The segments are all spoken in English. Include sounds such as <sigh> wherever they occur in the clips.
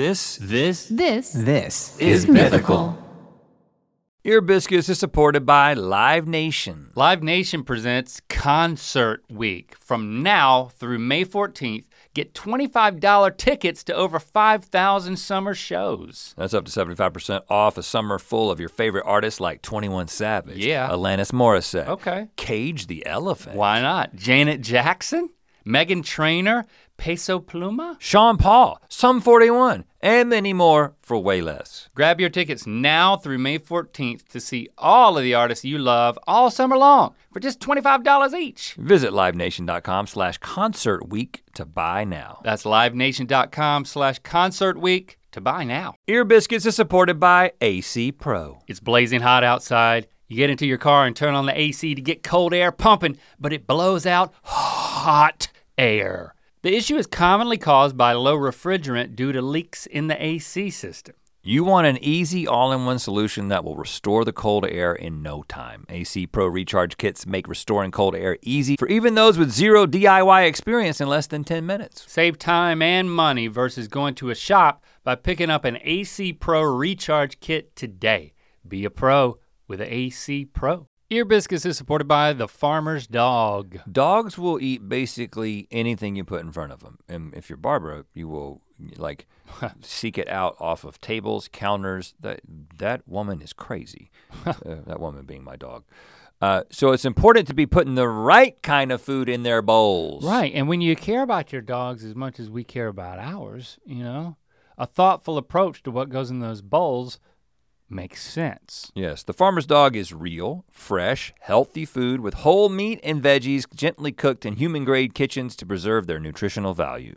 This This This This is mythical. Ear Biscuits is supported by Live Nation. Live Nation presents Concert Week. From now through May 14th, get $25 tickets to over 5,000 summer shows. That's up to 75% off a summer full of your favorite artists like 21 Savage, Yeah. Alanis Morissette, Okay. Cage the Elephant, Why not? Janet Jackson, Meghan Trainor, Peso Pluma? Sean Paul, Sum 41, and many more for way less. Grab your tickets now through May 14th to see all of the artists you love all summer long for just $25 each. Visit livenation.com slash concert week to buy now. That's livenation.com slash concert week to buy now. Ear Biscuits is supported by AC Pro. It's blazing hot outside. You get into your car and turn on the AC to get cold air pumping, but it blows out hot air. The issue is commonly caused by low refrigerant due to leaks in the AC system. You want an easy all-in-one solution that will restore the cold air in no time. AC Pro recharge kits make restoring cold air easy for even those with zero DIY experience in less than 10 minutes. Save time and money versus going to a shop by picking up an AC Pro recharge kit today. Be a pro with AC Pro. Ear Biscuits is supported by the Farmer's Dog. Dogs will eat basically anything you put in front of them. And if you're Barbara, you will like <laughs> seek it out off of tables, counters. That that woman is crazy. <laughs> uh, that woman being my dog. Uh, so it's important to be putting the right kind of food in their bowls. Right, and when you care about your dogs as much as we care about ours, you know, a thoughtful approach to what goes in those bowls makes sense. Yes, the farmer's dog is real, fresh, healthy food with whole meat and veggies gently cooked in human grade kitchens to preserve their nutritional value.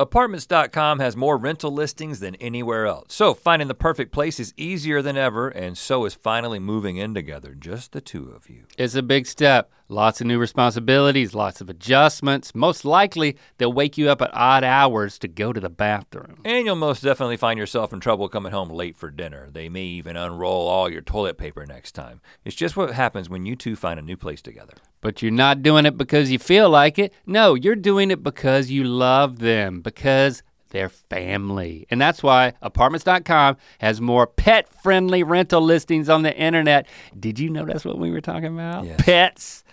Apartments.com has more rental listings than anywhere else. So finding the perfect place is easier than ever, and so is finally moving in together, just the two of you. It's a big step. Lots of new responsibilities, lots of adjustments. Most likely, they'll wake you up at odd hours to go to the bathroom. And you'll most definitely find yourself in trouble coming home late for dinner. They may even unroll all your toilet paper next time. It's just what happens when you two find a new place together. But you're not doing it because you feel like it. No, you're doing it because you love them, because they're family. And that's why apartments.com has more pet friendly rental listings on the internet. Did you know that's what we were talking about? Yes. Pets.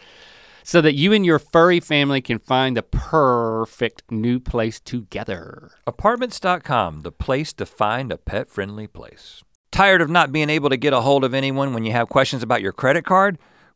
So that you and your furry family can find the perfect new place together. Apartments.com, the place to find a pet friendly place. Tired of not being able to get a hold of anyone when you have questions about your credit card?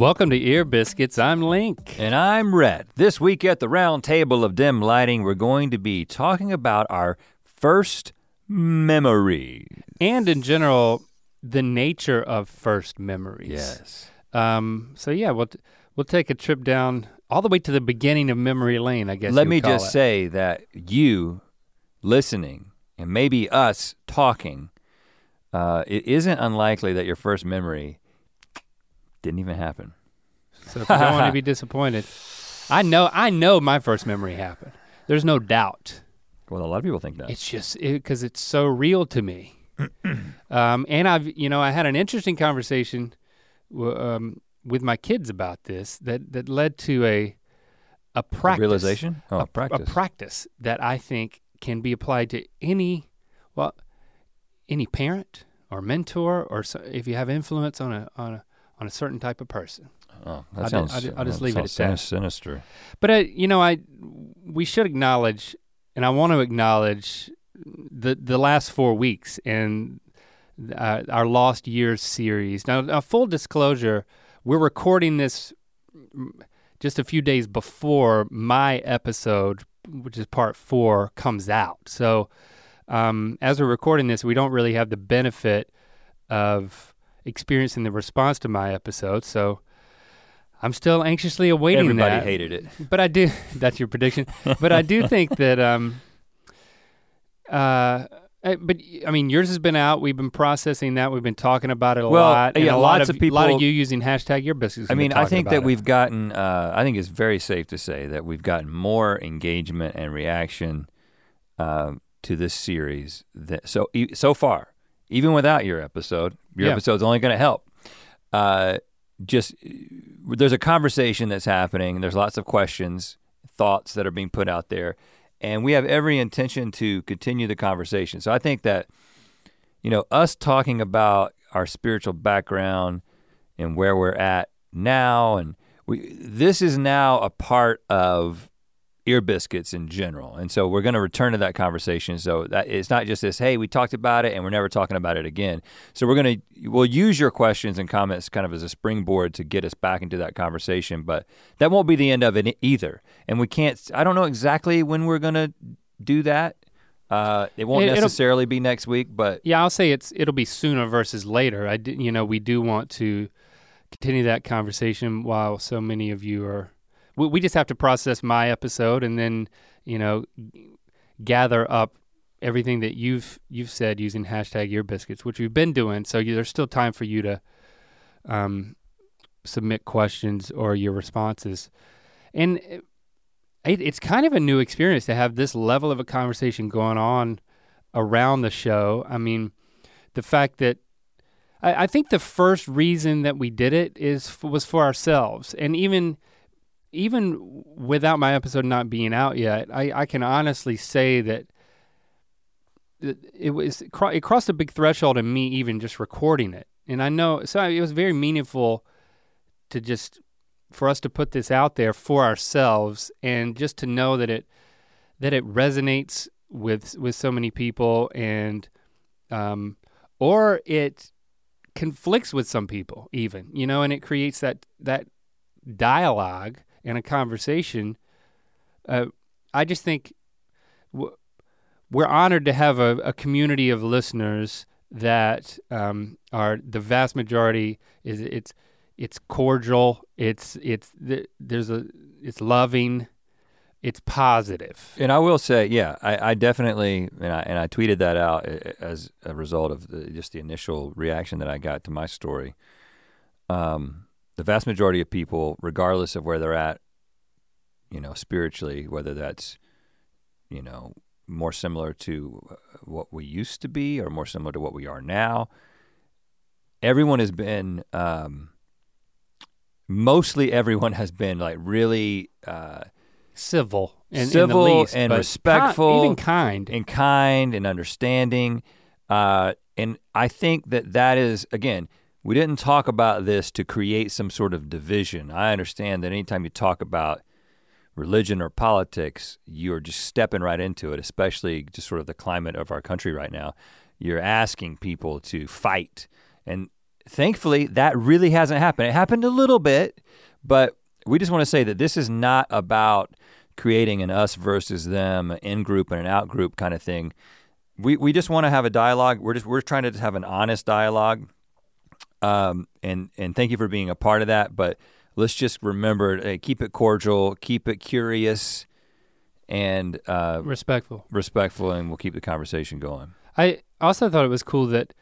Welcome to Ear Biscuits. I'm Link. And I'm Rhett. This week at the round table of dim lighting, we're going to be talking about our first memory. And in general, the nature of first memories. Yes. Um, so yeah, we'll t- we'll take a trip down all the way to the beginning of memory lane. I guess. Let me just it. say that you listening and maybe us talking, uh, it isn't unlikely that your first memory didn't even happen. So if you don't want to be <laughs> disappointed, I know I know my first memory happened. There's no doubt. Well, a lot of people think that. It's just because it's so real to me. <clears throat> um, and I've you know I had an interesting conversation um, with my kids about this that that led to a a practice Realization? Oh, a, practice. a practice that I think can be applied to any, well, any parent or mentor or so, if you have influence on a on a on a certain type of person. oh, that ju- sounds, I'll ju- I'll just leave it at that. sinis- Sinister. But I, you know, I we should acknowledge, and I want to acknowledge the the last four weeks and uh, our Lost Years series. Now, now, full disclosure, we're recording this just a few days before my episode, which is part four, comes out. So, um, as we're recording this, we don't really have the benefit of experiencing the response to my episode. So, I'm still anxiously awaiting Everybody that. hated it. But I do. <laughs> That's your prediction. but I do <laughs> think that. Um, uh, uh, but I mean, yours has been out. We've been processing that. We've been talking about it a Well, lot. and yeah, a lot lots of, of people- A lot of you using hashtag Ear Biscuits. I mean, I think that we've gotten. Uh, I think it's very safe to say that we've gotten more engagement and reaction um, to this series. That, so so far, even without your episode, your Yeah. episode's only going to help. Uh, just there's a conversation that's happening. There's lots of questions, thoughts that are being put out there, and we have every intention to continue the conversation. So I think that you know us talking about our spiritual background and where we're at now and we this is now a part of ear biscuits in general and so we're going to return to that conversation so that it's not just this hey we talked about it and we're never talking about it again so we're going to we'll use your questions and comments kind of as a springboard to get us back into that conversation but that won't be the end of it either and we can't i don't know exactly when we're going to do that uh, it won't It- necessarily be next week but Yeah, I'll say it's it'll be sooner versus later. I do, you know we do want to continue that conversation while so many of you are. We, we just have to process my episode and then you know gather up everything that you've you've said using hashtag Ear Biscuits, which we've been doing. So you, there's still time for you to um, submit questions or your responses, and it, it's kind of a new experience to have this level of a conversation going on around the show. I mean, the fact that I, I think the first reason that we did it is was for ourselves, and even even without my episode not being out yet, I, I can honestly say that it, was it crossed a big threshold in me even just recording it, and I know so it was very meaningful to just for us to put this out there for ourselves and just to know that it that it resonates with with so many people and um or it conflicts with some people even you know and it creates that that dialogue and a conversation uh i just think we're honored to have a, a community of listeners that um, are the vast majority is it's it's cordial it's it's there's a it's loving it's positive. And I will say, yeah, I, I definitely, and I and I tweeted that out as a result of the, just the initial reaction that I got to my story. Um, the vast majority of people, regardless of where they're at, you know, spiritually, whether that's, you know, more similar to uh, what we used to be or more similar to what we are now, everyone has been, um, mostly everyone has been like really. Uh, civil in, in the Civil least, and respectful even kind and kind and understanding. Uh, and I think that that is, again, we didn't talk about this to create some sort of division. I understand that anytime you talk about religion or politics, you're just stepping right into it, especially just sort of the climate of our country right now. You're asking people to fight. And thankfully, that really hasn't happened. It happened a little bit, but we just want to say that this is not about creating an us versus them, an in group and an out group kind of thing. We we just want to have a dialogue. We're just we're trying to just have an honest dialogue. Um, and and thank you for being a part of that. But let's just remember, uh, keep it cordial, keep it curious, and uh, respectful respectful, and we'll keep the conversation going. I also thought it was cool that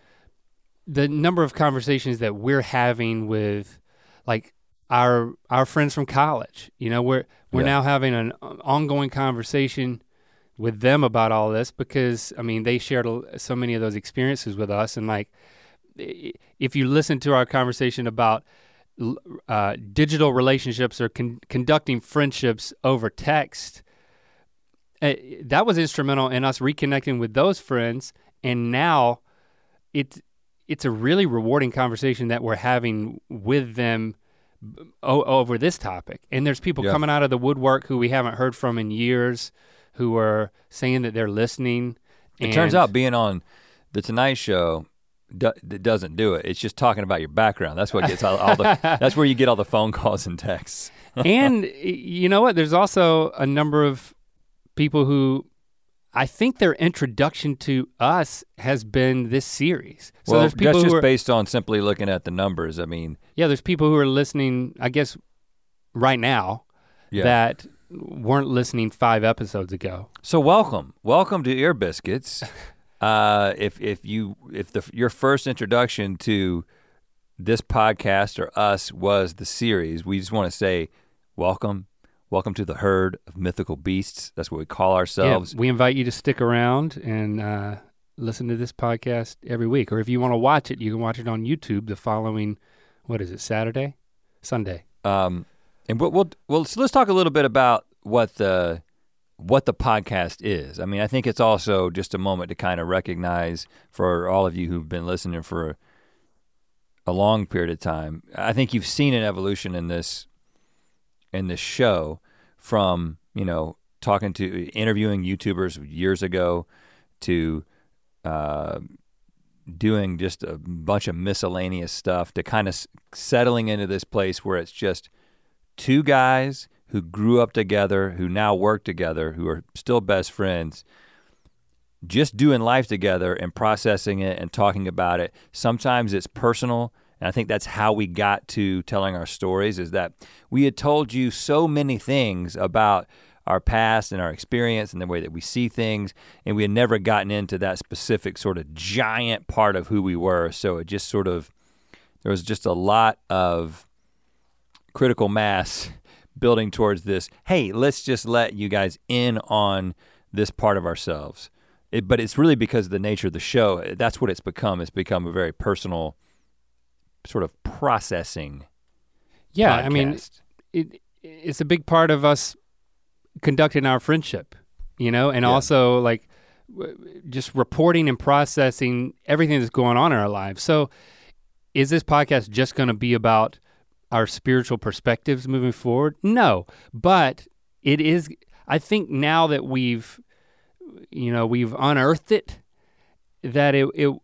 the number of conversations that we're having with like our our friends from college. You know, we're we're Yeah. now having an ongoing conversation with them about all this because I mean they shared so many of those experiences with us, and like if you listen to our conversation about uh, digital relationships or con- conducting friendships over text, uh, that was instrumental in us reconnecting with those friends, and now it's it's a really rewarding conversation that we're having with them o- over this topic. And there's people Yeah. coming out of the woodwork who we haven't heard from in years, who are saying that they're listening. It turns out being on the Tonight Show do, that doesn't do it. It's just talking about your background. That's what gets all, all the. <laughs> That's where you get all the phone calls and texts. <laughs> and you know what? There's also a number of people who I think their introduction to us has been this series. So well, there's people that's just are, based on simply looking at the numbers. I mean, yeah, there's people who are listening. I guess right now yeah. that weren't listening five episodes ago. So welcome, welcome to Ear Biscuits. <laughs> Uh, if if you if the your first introduction to this podcast or us was the series, we just want to say welcome, welcome to the herd of mythical beasts. That's what we call ourselves. Yeah, we invite you to stick around and uh, listen to this podcast every week. Or if you want to watch it, you can watch it on YouTube the following, what is it, Saturday? Sunday. Um, and we'll, we'll, well so let's talk a little bit about what the what the podcast is. I mean, I think it's also just a moment to kind of recognize for all of you who've been listening for a long period of time. I think you've seen an evolution in this in this show from, you know, talking to interviewing YouTubers years ago to uh, doing just a bunch of miscellaneous stuff to kind of settling into this place where it's just two guys who grew up together, who now work together, who are still best friends, just doing life together and processing it and talking about it. Sometimes it's personal, and I think that's how we got to telling our stories is that we had told you so many things about our past and our experience and the way that we see things, and we had never gotten into that specific sort of giant part of who we were. So it just sort of, there was just a lot of critical mass building towards this. Hey, let's just let you guys in on this part of ourselves. It, but it's really because of the nature of the show. Eh, that's what it's become. It's become a very personal sort of processing. Yeah, I mean, it, it's a big part of us conducting our friendship, you know, and Yeah. also like w- just reporting and processing everything that's going on in our lives. So, is this podcast just going to be about our spiritual perspectives moving forward? No, but it is. I think now that we've, you know, we've unearthed it, that it it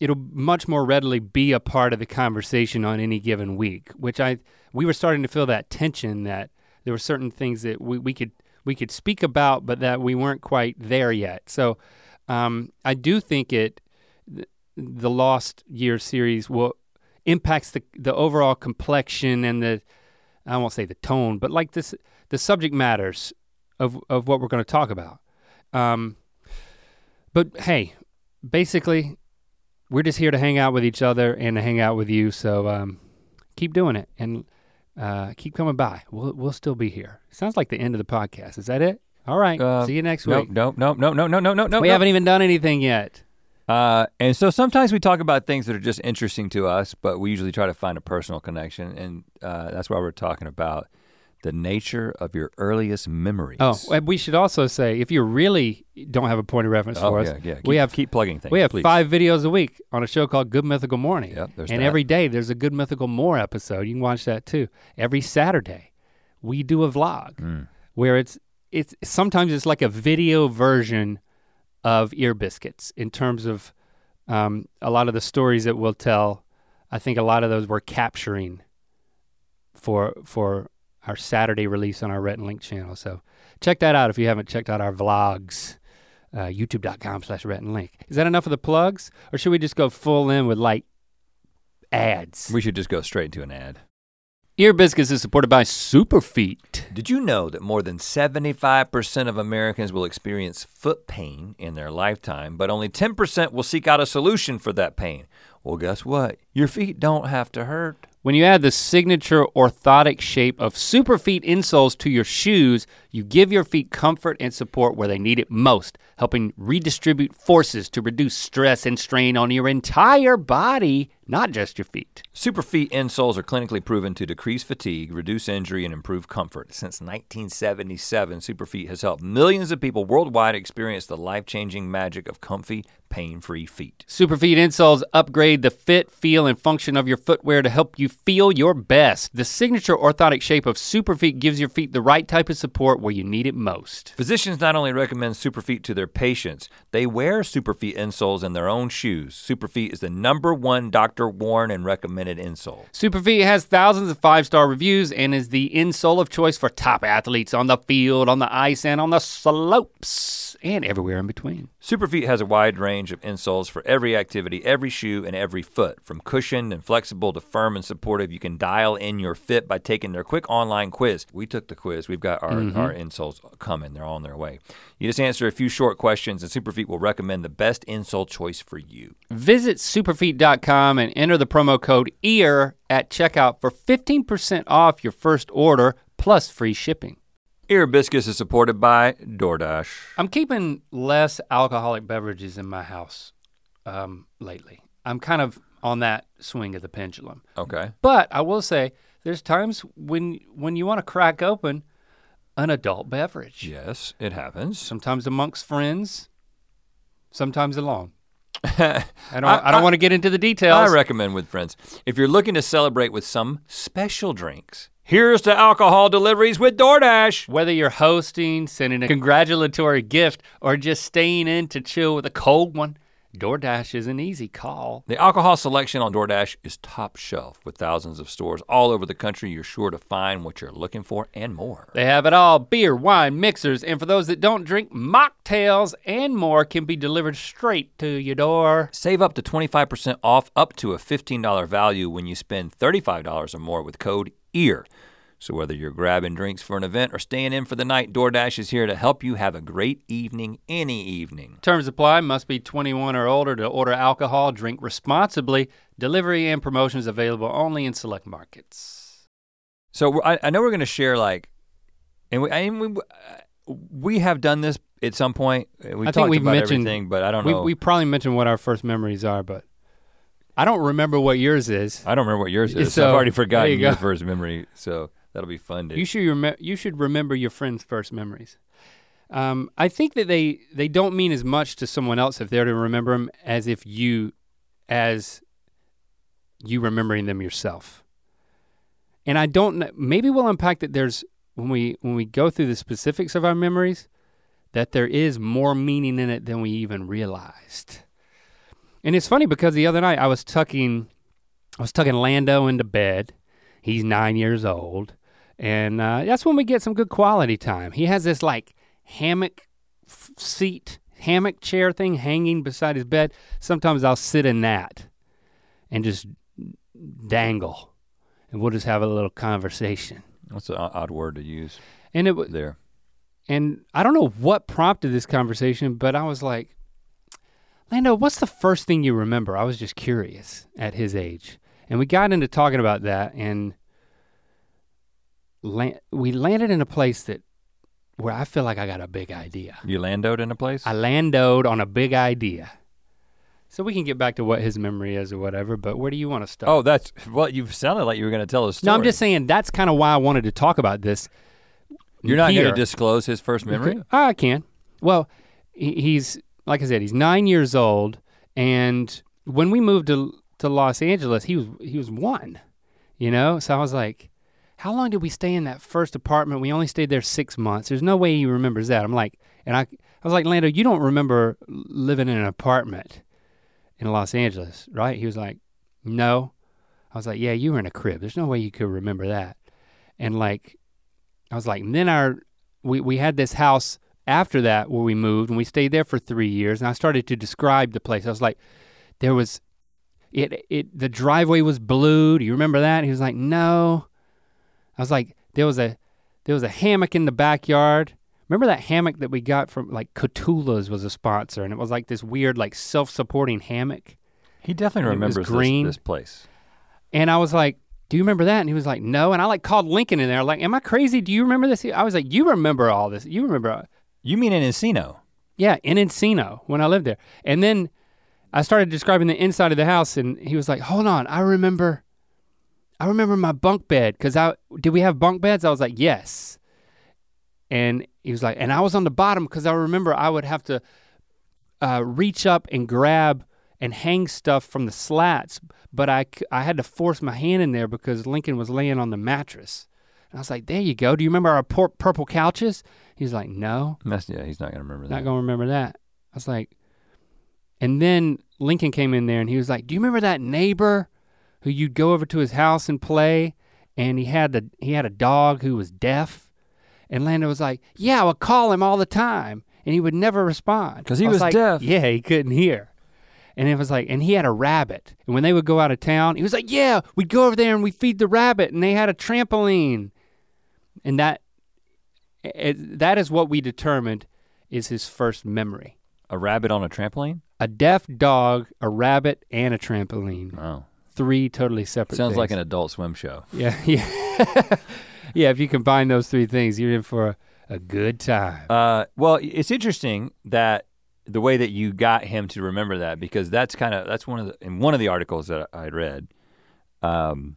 it'll much more readily be a part of the conversation on any given week. Which I we were starting to feel that tension that there were certain things that we, we could we could speak about, but that we weren't quite there yet. So um, I do think it the Lost Year series will impacts the the overall complexion and the I won't say the tone, but like this the subject matters of of what we're going to talk about. Um, but hey, basically, we're just here to hang out with each other and to hang out with you. So um, keep doing it and uh, keep coming by. We'll we'll still be here. Sounds like the end of the podcast. Is that it? All right. Uh, See you next week. nope, nope, nope, nope, nope, nope, nope, nope. we haven't even done anything yet. Uh, and so sometimes we talk about things that are just interesting to us, but we usually try to find a personal connection, and uh, that's why we're talking about the nature of your earliest memories. Oh, and we should also say if you really don't have a point of reference Oh, for us, yeah, yeah. we have keep plugging things. we have please. five videos a week on a show called Good Mythical Morning. Yep, there's and that. every day there's a Good Mythical More episode. You can watch that too. Every Saturday, we do a vlog Mm. where it's it's sometimes it's like a video version of Ear Biscuits in terms of um, a lot of the stories that we'll tell. I think a lot of those we're capturing for for our Saturday release on our Rhett and Link channel. So check that out if you haven't checked out our vlogs. Uh, YouTube.com slash Rhett and Link. Is that enough of the plugs? Or should we just go full in with like ads? We should just go straight into an ad. Ear Biscuits is supported by Superfeet. Did you know that more than 75% of Americans will experience foot pain in their lifetime, but only 10% will seek out a solution for that pain? Well, guess what? Your feet don't have to hurt. When you add the signature orthotic shape of Superfeet insoles to your shoes, you give your feet comfort and support where they need it most, helping redistribute forces to reduce stress and strain on your entire body, not just your feet. Superfeet insoles are clinically proven to decrease fatigue, reduce injury, and improve comfort. Since 1977, Superfeet has helped millions of people worldwide experience the life changing magic of comfy, pain-free feet. Superfeet insoles upgrade the fit, feel, and function of your footwear to help you feel your best. The signature orthotic shape of Superfeet gives your feet the right type of support where you need it most. Physicians not only recommend Superfeet to their patients, they wear Superfeet insoles in their own shoes. Superfeet is the number one doctor worn and recommended insole. Super Superfeet has thousands of five-star reviews and is the insole of choice for top athletes on the field, on the ice, and on the slopes, and everywhere in between. Superfeet has a wide range of insoles for every activity, every shoe, and every foot. From cushioned and flexible to firm and supportive, you can dial in your fit by taking their quick online quiz. We took the quiz. We've got our, mm-hmm. our insoles coming. They're on their way. You just answer a few short questions, and Superfeet will recommend the best insole choice for you. Visit superfeet.com and enter the promo code EAR at checkout for 15% off your first order plus free shipping. Ear Biscuits is supported by DoorDash. I'm keeping less alcoholic beverages in my house um, lately. I'm kind of on that swing of the pendulum. Okay. But I will say, there's times when when you want to crack open an adult beverage. Yes, it happens. Sometimes amongst friends, sometimes alone. I I don't. I, don't want to get into the details. I recommend with friends. If you're looking to celebrate with some special drinks, here's to alcohol deliveries with DoorDash. Whether you're hosting, sending a congratulatory gift, or just staying in to chill with a cold one, DoorDash is an easy call. The alcohol selection on DoorDash is top shelf with thousands of stores all over the country. You're sure to find what you're looking for and more. They have it all beer, wine, mixers, and for those that don't drink, mocktails and more can be delivered straight to your door. Save up to 25% off up to a $15 value when you spend $35 or more with code EAR. So whether you're grabbing drinks for an event or staying in for the night, DoorDash is here to help you have a great evening any evening. Terms apply, must be 21 or older to order alcohol, drink responsibly. Delivery and promotions available only in select markets. So I, I know we're going to share like, and we, I mean, we, uh, we have done this at some point. Uh, we I think talked we've about mentioned- everything, but I don't We, know. we probably mentioned what our first memories are, but I don't remember what yours is. I don't remember what yours is. So, I've already forgotten you your first memory, so that'll be fun to. You should rem- you should remember your friend's first memories. Um, I think that they they don't mean as much to someone else if they're to remember them as if you, as you remembering them yourself. And I don't. Maybe we'll unpack that. There's when we when we go through the specifics of our memories, that there is more meaning in it than we even realized. And it's funny because the other night I was tucking, I was tucking Lando into bed. He's nine years old, and uh, that's when we get some good quality time. He has this like hammock f- seat, hammock chair thing hanging beside his bed. Sometimes I'll sit in that and just dangle, and we'll just have a little conversation. That's an odd word to use And it wa- there? and I don't know what prompted this conversation, but I was like, Lando, what's the first thing you remember? I was just curious at his age. And we got into talking about that and la- we landed in a place that where I feel like I got a big idea. You landoed in a place? I landoed on a big idea. So we can get back to what his memory is or whatever, but where do you want to start? oh, that's well. You sounded like you were going to tell a story. no, I'm just saying that's kind of why I wanted to talk about this. You're not going here. to disclose his first memory. I can. Well, he's like I said, he's nine years old, and when we moved to to Los Angeles, he was he was one. You know, so I was like, "How long did we stay in that first apartment? We only stayed there six months. There's no way he remembers that." I'm like, and I I was like, "Lando, you don't remember living in an apartment in Los Angeles, right?" He was like, "No." I was like, "Yeah, you were in a crib. There's no way you could remember that." And like, I was like, and then our we we had this house after that where we moved and we stayed there for three years and I started to describe the place. I was like, there was it it the driveway was blue. Do you remember that? And he was like, No. I was like, there was a there was a hammock in the backyard. Remember that hammock that we got from like Catula's was a sponsor and it was like this weird like self-supporting hammock. He definitely remembers green. This, this place. And I was like, Do you remember that? And he was like, No. And I like called Lincoln in there, like, Am I crazy? Do you remember this? I was like, You remember all this. You remember You mean in Encino? Yeah, in Encino when I lived there. And then I started describing the inside of the house and he was like, "Hold on, I remember I remember my bunk bed cuz I did we have bunk beds?" I was like, "Yes." And he was like, "And I was on the bottom cuz I remember I would have to uh, reach up and grab and hang stuff from the slats, but I, I had to force my hand in there because Lincoln was laying on the mattress. And I was like, there you go. Do you remember our por- purple couches? He's like, no, That's, yeah, he's not gonna remember that. not going to remember that. I was like, and then Lincoln came in there and he was like, do you remember that neighbor who you'd go over to his house and play? And he had a, he had a dog who was deaf. And Lando was like, yeah, I would call him all the time. And he would never respond cuz he I was like, deaf. Yeah, he couldn't hear. And it was like, and he had a rabbit. And when they would go out of town, he was like, yeah, we'd go over there and we feed the rabbit. And they had a trampoline. And that, it, that is what we determined is his first memory. A rabbit on a trampoline? A deaf dog, a rabbit, and a trampoline. Oh, Three totally separate sounds like an. Adult Swim show. Yeah, <laughs> yeah. yeah, if you combine those three things, you're in for a, a good time. Uh, well, it's interesting that the way that you got him to remember that because that's kind of that's one of the in one of the articles that I read um,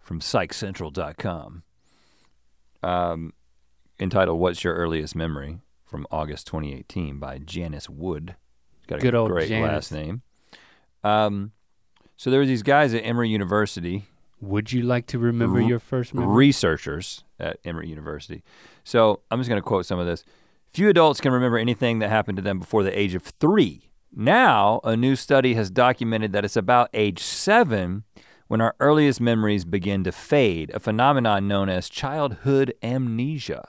from PsychCentral.com um, entitled "What's Your Earliest Memory?" from August 2018 by Janice Wood. She's got a Good old great Janice. last name. Um, so there were these guys at Emory University Would you like to remember your first memory? researchers at Emory University. So I'm just going to quote some of this. Few adults can remember anything that happened to them before the age of three. Now, a new study has documented that it's about age seven when our earliest memories begin to fade, a phenomenon known as childhood amnesia.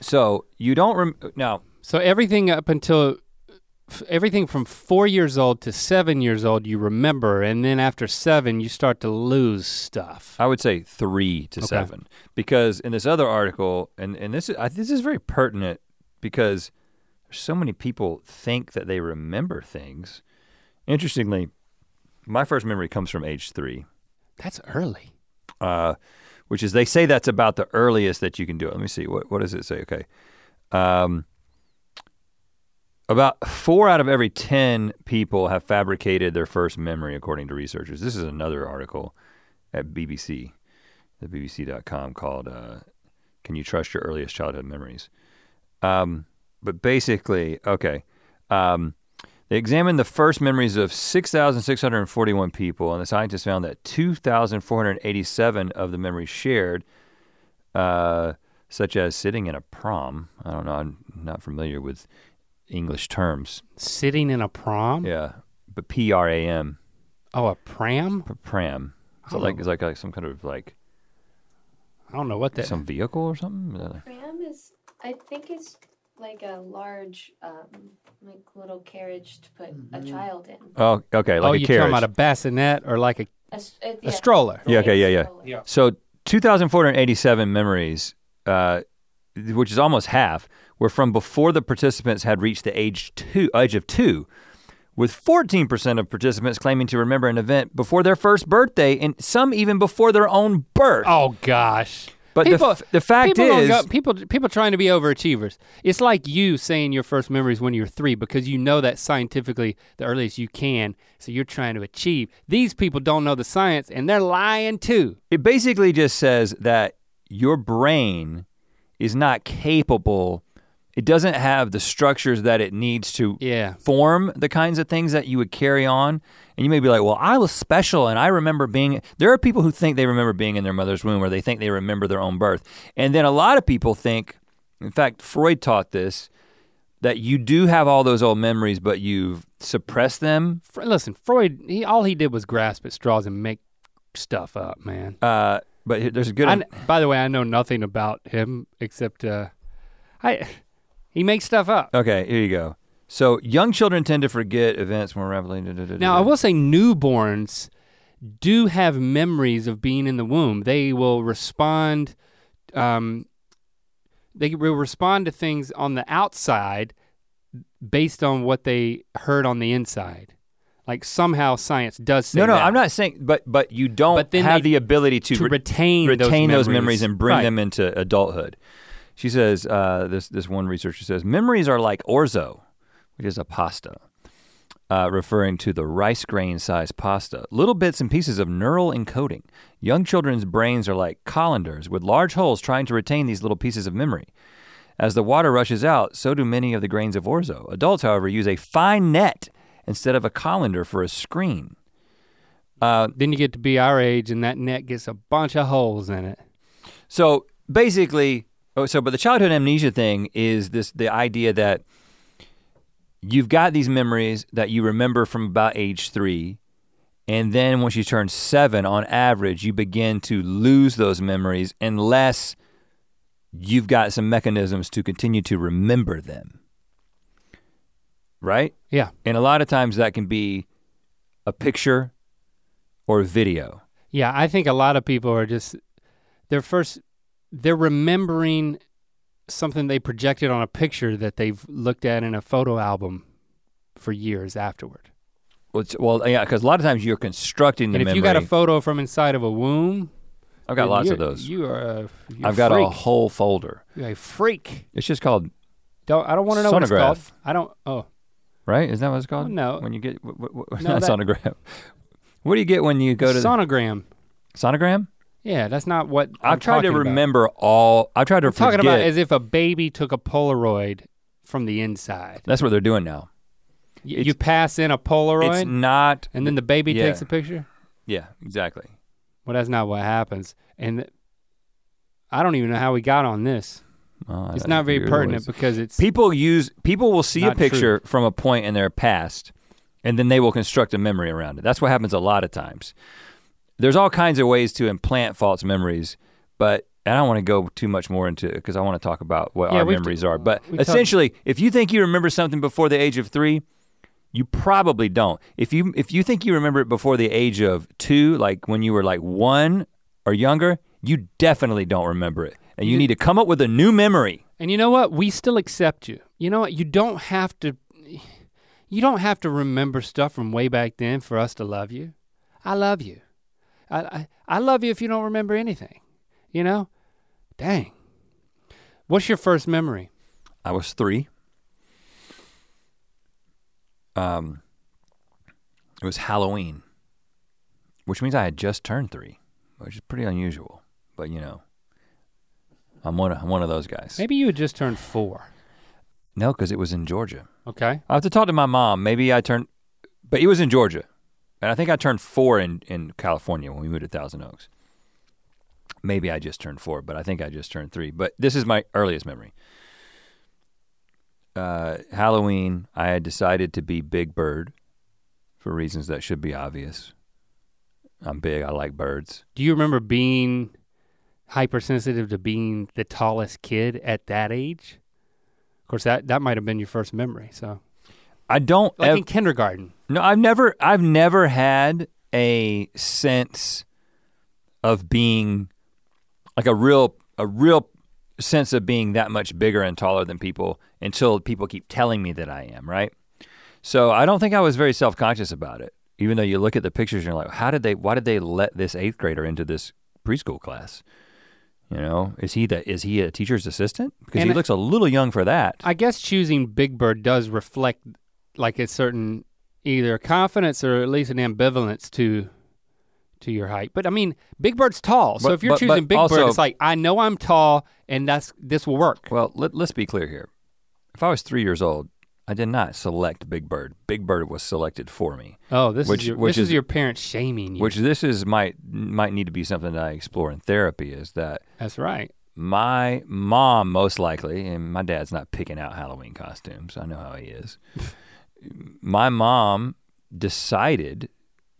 So you don't rem- now. so everything up until everything from four years old to seven years old you remember, and then after seven you start to lose stuff. I would say three to Okay. seven, because in this other article, and and this is I, this is very pertinent because so many people think that they remember things. Interestingly, my first memory comes from age three, That's early. uh, which is they say that's about the earliest that you can do it. Let me see what what does it say? Okay, um, about four out of every ten people have fabricated their first memory, according to researchers. This is another article at BBC, the BBC.com called uh, "Can You Trust Your Earliest Childhood Memories?" Um, but basically, okay. Um, they examined the first memories of 6,641 people, and the scientists found that 2,487 of the memories shared, uh, such as sitting in a prom. I don't know, I'm not familiar with English terms. Sitting in a prom? Yeah, but P R A M, Oh, a pram? p- pram. So like it's like, like some kind of like I don't know what that. some vehicle or something. Is Pram is, I think it's like a large, um, like little carriage to put a child in. Oh, okay, like oh, a you carriage. talking about a bassinet or like a, A, s- it- a yeah, stroller? Yeah, okay, yeah, yeah. Yeah. So 2,487 memories, uh, which is almost half, were from before the participants had reached the age two, age of two, with 14% of participants claiming to remember an event before their first birthday, and some even before their own birth. Oh gosh. but people- the, f- the fact people is, go, people people trying to be overachievers. It's like you saying your first memories when you're three because you know that scientifically the earliest you can, so you're trying to achieve. These people don't know the science and they're lying too. it basically just says that your brain is not capable, it doesn't have the structures that it needs to Yeah. form the kinds of things that you would carry on. And you may be like, well, I was special and I remember being, there are people who think they remember being in their mother's womb or they think they remember their own birth. And then a lot of people think, in fact, Freud taught this, that you do have all those old memories, but you've suppressed them. Listen, Freud, he all he did was grasp at straws and make stuff up, man. Uh, but there's a good, I by the way, I know nothing about him except uh, I he makes stuff up. okay, here you go. So young children tend to forget events more rapidly. da, da, da, Now. I will say newborns do have memories of being in the womb. They will respond um, they will respond to things on the outside based on what they heard on the inside. Like somehow science does say No, no, that, I'm not saying, but but you don't But then have they- the ability to, to re- retain, retain those those memories, and bring Right. them into adulthood. She says, uh, this this one researcher says, memories are like orzo, which is a pasta, uh, referring to the rice grain sized pasta. Little bits and pieces of neural encoding. Young children's brains are like colanders with large holes trying to retain these little pieces of memory. As the water rushes out, so do many of the grains of orzo. Adults, however, use a fine net instead of a colander for a screen. Uh, Then you get to be our age and that net gets a bunch of holes in it. So basically, oh, so but the childhood amnesia thing is this the idea that you've got these memories that you remember from about age three, and then once you turn seven, on average, you begin to lose those memories unless you've got some mechanisms to continue to remember them. Right? Yeah. And a lot of times that can be a picture or a video. Yeah, I think a lot of people are just they're first they're remembering something they projected on a picture that they've looked at in a photo album for years afterward. Well, well yeah, because a lot of times you're constructing the and if memory. you got a photo from inside of a womb, I've got lots of those. You are a I've got freak. a whole folder. You're a freak. It's just called Don't I don't want to know what it's called. I don't oh right. Is that what it's called? no. When you get w- w- No, not <laughs> that- sonograph. What do you get when you go to the sonogram. Yeah, that's not what I've I'm tried to talking about. remember all. I've tried to I'm talking about as if a baby took a Polaroid from the inside. That's what they're doing now. Y- you pass in a Polaroid. It's not. and then the baby yeah. takes a picture. Yeah, exactly. Well, that's not what happens. And I don't even know how we got on this. I- It's not very pertinent because it's People use people will see a Not true. picture from a point in their past, and then they will construct a memory around it. That's what happens a lot of times. There's all kinds of ways to implant false memories, but I don't want to go too much more into it because I want to talk about what Yeah, our memories are. But essentially, if you think you remember something before the age of three, you probably don't. If you if you think you remember it before the age of two, like when you were like one or younger, you definitely don't remember it, and you You- need to come up with a new memory. And you know what? We still accept you. You know what? You don't have to you don't have to remember stuff from way back then for us to love you. I love you. I I, I love you if you don't remember anything. You know? Dang. What's your first memory? I was three. Um, it was Halloween, which means I had just turned three, which is pretty unusual. But you know, I'm one of, I'm one of those guys. Maybe you had just turned 4. No, because it was in Georgia. Okay? I have to talk to my mom. Maybe I turned, but it was in Georgia, and I think I turned four in in California when we moved to Thousand Oaks. Maybe I just turned four, but I think I just turned three. But this is my earliest memory. Uh, Halloween, I had decided to be Big Bird for reasons that should be obvious. I'm big. I like birds. Do you remember being hypersensitive to being the tallest kid at that age? Of course, that, that might have been your first memory. So, I don't. like ev- in kindergarten. No, I've never I've never had a sense of being like a real a real sense of being that much bigger and taller than people until people keep telling me that I am, right? So I don't think I was very self-conscious about it. Even though you look at the pictures and you're like, how did they why did they let this 8th grader into this preschool class? You know, is he the is he a teacher's assistant? Because And he looks a little young for that. I guess choosing Big Bird does reflect like a certain either confidence or at least an ambivalence to to your height. But I mean, Big Bird's tall. So But- if you're but- but choosing Big also- Bird, it's like I know I'm tall and that's this will work. Well, let, let's be clear here. If I was three years old, I did not select Big Bird. Big Bird was selected for me. Oh, this which- is your, which this is, is- your parents shaming you. Which this is might might need to be something that I explore in therapy. Is that that's right. my mom most likely, and my dad's not picking out Halloween costumes. I know how he is. <laughs> my mom decided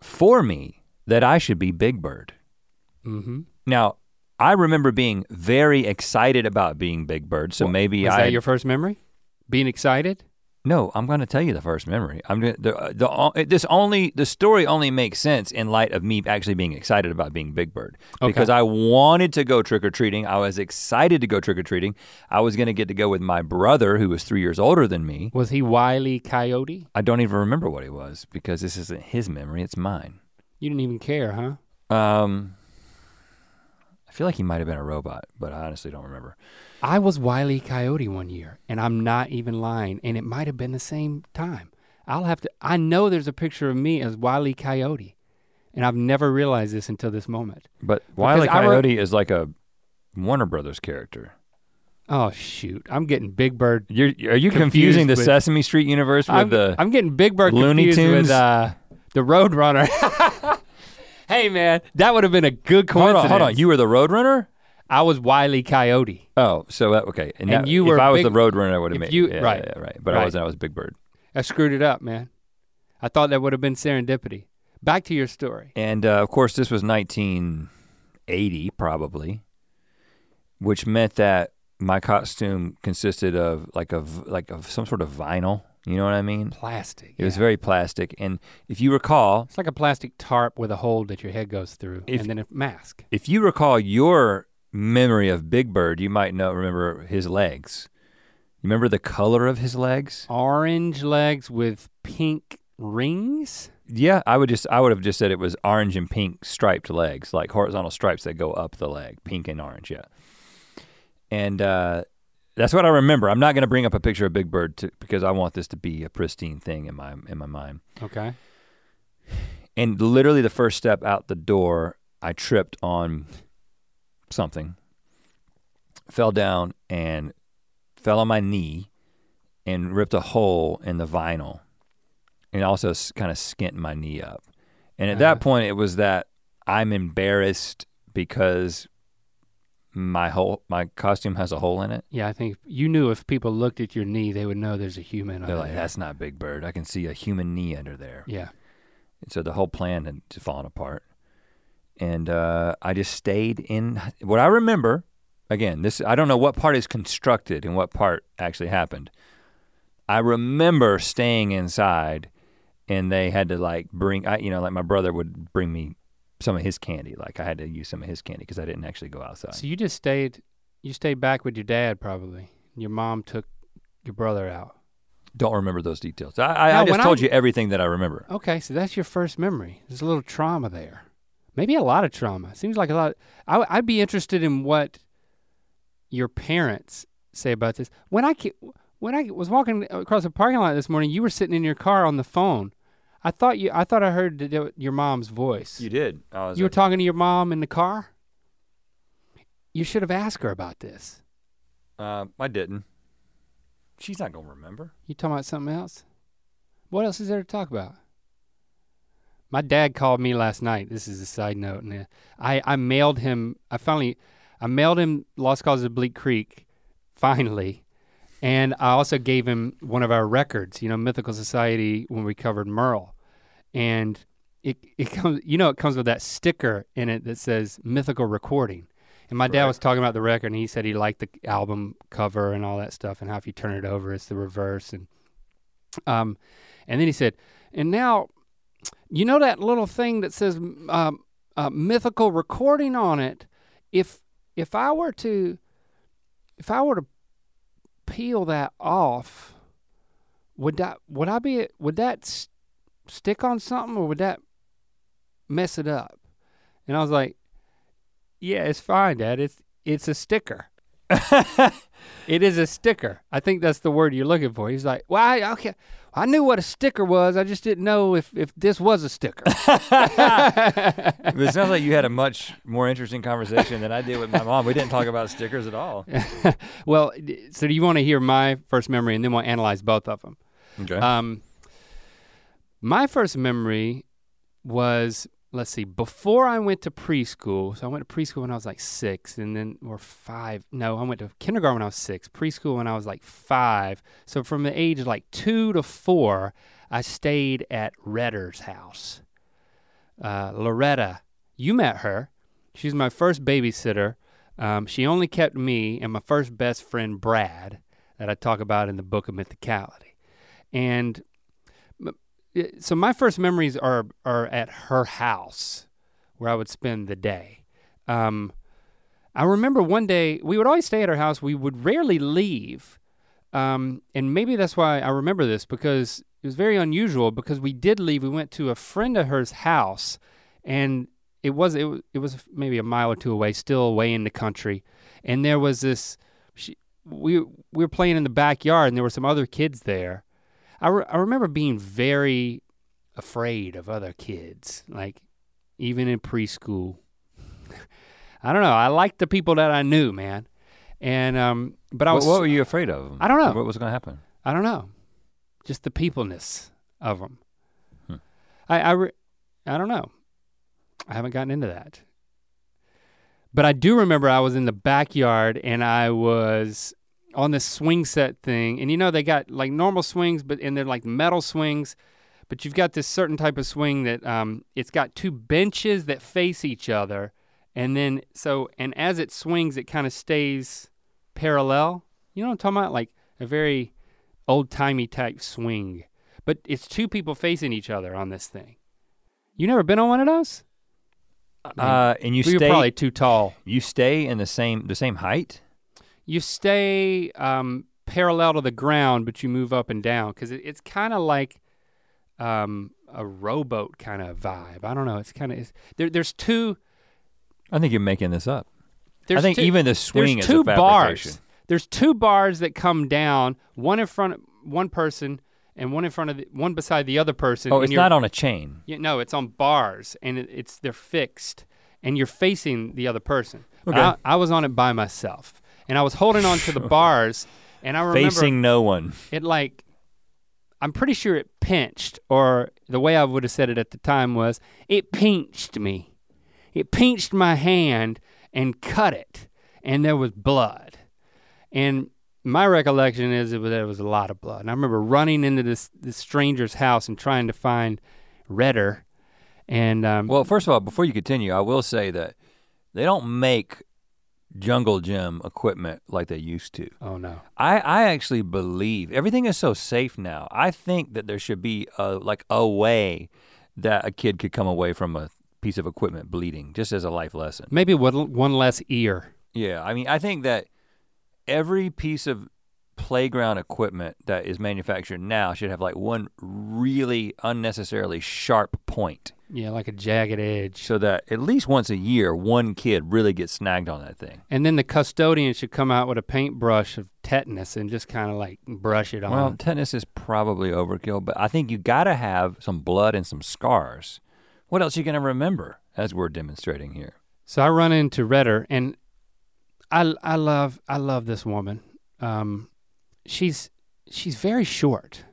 for me that I should be Big Bird. Mm-hmm. Now, I remember being very excited about being Big Bird, so maybe was I that your first memory? Being excited? No, I'm going to tell you the first memory. I'm gonna, the the o- this only the story only makes sense in light of me actually being excited about being Big Bird Okay. because I wanted to go trick or treating. I was excited to go trick or treating. I was going to get to go with my brother who was three years older than me. Was he Wiley Coyote? I don't even remember what he was because this isn't his memory; it's mine. You didn't even care, huh? Um, I feel like he might have been a robot, but I honestly don't remember. I was Wiley Coyote one year, and I'm not even lying, and it might have been the same time. I'll have to I know there's a picture of me as Wiley Coyote, and I've never realized this until this moment. But Wile. I re- Coyote is like a Warner Brothers character. Oh shoot! I'm getting Big Bird. You're are you confusing the with- Sesame Street universe with I'm, the I'm getting Big Bird Looney confused Tunes? with uh, the Roadrunner. <laughs> hey man, that would have been a good coincidence. Hold on, hold on. You were the Roadrunner? I was Wiley Coyote. Oh, so uh, okay. And, And that- you if were I was Big- the Roadrunner, I would have if made you- yeah, right. yeah, yeah, right. But I wasn't. I was Big Bird. I screwed it up, man. I thought that would have been serendipity. Back to your story. And uh, of course, this was 1980, probably, which meant that my costume consisted of like a v- like of some sort of vinyl. You know what I mean? Plastic. It was very plastic. And if you recall, It's like a plastic tarp with a hole that your head goes through, If- and then a mask. if you recall your memory of Big Bird, you might not remember his legs. You remember the color of his legs? Orange legs with pink rings. Yeah, I would just I would have just said it was orange and pink striped legs, like horizontal stripes that go up the leg, pink and orange, yeah. And uh, that's what I remember. I'm not going to bring up a picture of Big Bird to, because I want this to be a pristine thing in my in my mind. Okay. And literally the first step out the door, I tripped on something, fell down and fell on my knee and ripped a hole in the vinyl and also kind of skint my knee up. And at Uh-huh. that point it was that I'm embarrassed because my whole my costume has a hole in it. Yeah, I think you knew if people looked at your knee, they would know there's a human. They're like, there. that's not Big Bird. I can see a human knee under there. Yeah. And so the whole plan had fallen apart. And uh, I just stayed in what I remember. Again, this I don't know what part is constructed and what part actually happened. I remember staying inside, and they had to like bring. I, you know, like my brother would bring me some of his candy. Like I had to use some of his candy because I didn't actually go outside. So you just stayed. You stayed back with your dad, probably. Your mom took your brother out. don't remember those details. I, I, No, I just told I- you everything that I remember. Okay, so that's your first memory. There's a little trauma there. Maybe a lot of trauma. Seems like a lot. I'd be interested in what your parents say about this. When I when I was walking across the parking lot this morning, you were sitting in your car on the phone. I thought you. I thought I heard your mom's voice. You did. I You were talking to your mom in the car. You should have asked her about this. uh, I didn't. She's not gonna remember. You talking about something else? What else is there to talk about? My dad called me last night. This is a side note, and I I mailed him. I finally I mailed him Lost Causes of Bleak Creek, finally, and I also gave him one of our records. You know, Mythical Society when we covered Merle, and it it comes. You know, it comes with that sticker in it that says Mythical Recording. And my dad Right. was talking about the record, and he said he liked the album cover and all that stuff, and how if you turn it over, it's the reverse. And um, and then he said, and now, you know that little thing that says um, uh, mythical recording on it. If if I were to, if I were to peel that off, would that would I be would that s- stick on something or would that mess it up? And I was like, Yeah, it's fine, Dad. It's it's a sticker. <laughs> It is a sticker. I think that's the word you're looking for. He's like, well, I, okay, I knew what a sticker was. I just didn't know if, if this was a sticker. <laughs> It sounds like you had a much more interesting conversation than I did with my mom. We didn't talk about stickers at all. <laughs> well, so do you want to hear my first memory and then we'll analyze both of them? Okay. Um, my first memory was let's see before I went to preschool. So I went to preschool when I was like six, and then or five. No, I went to kindergarten when I was six. Preschool when I was like five. So from the age of like two to four, I stayed at Redder's house. Uh, Loretta, you met her. She's my first babysitter. Um, she only kept me and my first best friend Brad that I talk about in the book of mythicality. And so my first memories are are at her house where I would spend the day. Um, I remember one day we would always stay at her house. We would rarely leave, um, and maybe that's why I remember this because it was very unusual. Because we did leave. We went to a friend of hers house, and it was it it was maybe a mile or two away, still away in the country, and there was this. She, we we were playing in the backyard, and there were some other kids there. I, re- I remember being very afraid of other kids, like even in preschool. <laughs> I don't know. I liked the people that I knew, man. And um, but I What, was what were you afraid of? I don't know. What was going to happen? I don't know, just the peopleness of them. Hmm. I I, re- I don't know. I haven't gotten into that. But I do remember I was in the backyard and I was on this swing set thing, and you know they got like normal swings, but and they're like metal swings, but you've got this certain type of swing that um, it's got two benches that face each other, and then so and as it swings, it kind of stays parallel. You know what I'm talking about? Like a very old timey type swing, but it's two people facing each other on this thing. You never been on one of those? Uh, and you we stay. probably too tall. you stay in the same the same height. You stay um, parallel to the ground, but you move up and down because it, it's kind of like um, a rowboat kind of vibe. I don't know. It's kind of there, there's two. I think you're making this up. There's I think two, even the swing there's is two a fabrication. bars. There's two bars that come down, one in front of one person and one in front of the, one beside the other person. Oh, it's not on a chain. Yeah, no, it's on bars, and it, it's they're fixed, and you're facing the other person. Okay. I, I was on it by myself, and I was holding on to the <laughs> bars, and I remember Facing no one. it like, I'm pretty sure it pinched, or the way I would have said it at the time was, it pinched me. It pinched my hand and cut it, and there was blood, and my recollection is it was, there was a lot of blood. And I remember running into this this stranger's house and trying to find Redder, and um, Well, first of all, before you continue, I will say that they don't make jungle gym equipment like they used to. oh no, I, I actually believe everything is so safe now. I think that there should be a like a way that a kid could come away from a piece of equipment bleeding, just as a life lesson. maybe one one less ear. Yeah, I mean, I think that every piece of playground equipment that is manufactured now should have like one really unnecessarily sharp point Yeah, like a jagged edge. so that at least once a year one kid really gets snagged on that thing. And then the custodian should come out with a paintbrush of tetanus and just kind of like brush it on. Well, tetanus is probably overkill, but I think you got to have some blood and some scars. What else are you to remember as we're demonstrating here? So I run into Redder, and I I love I love this woman. Um, she's she's very short.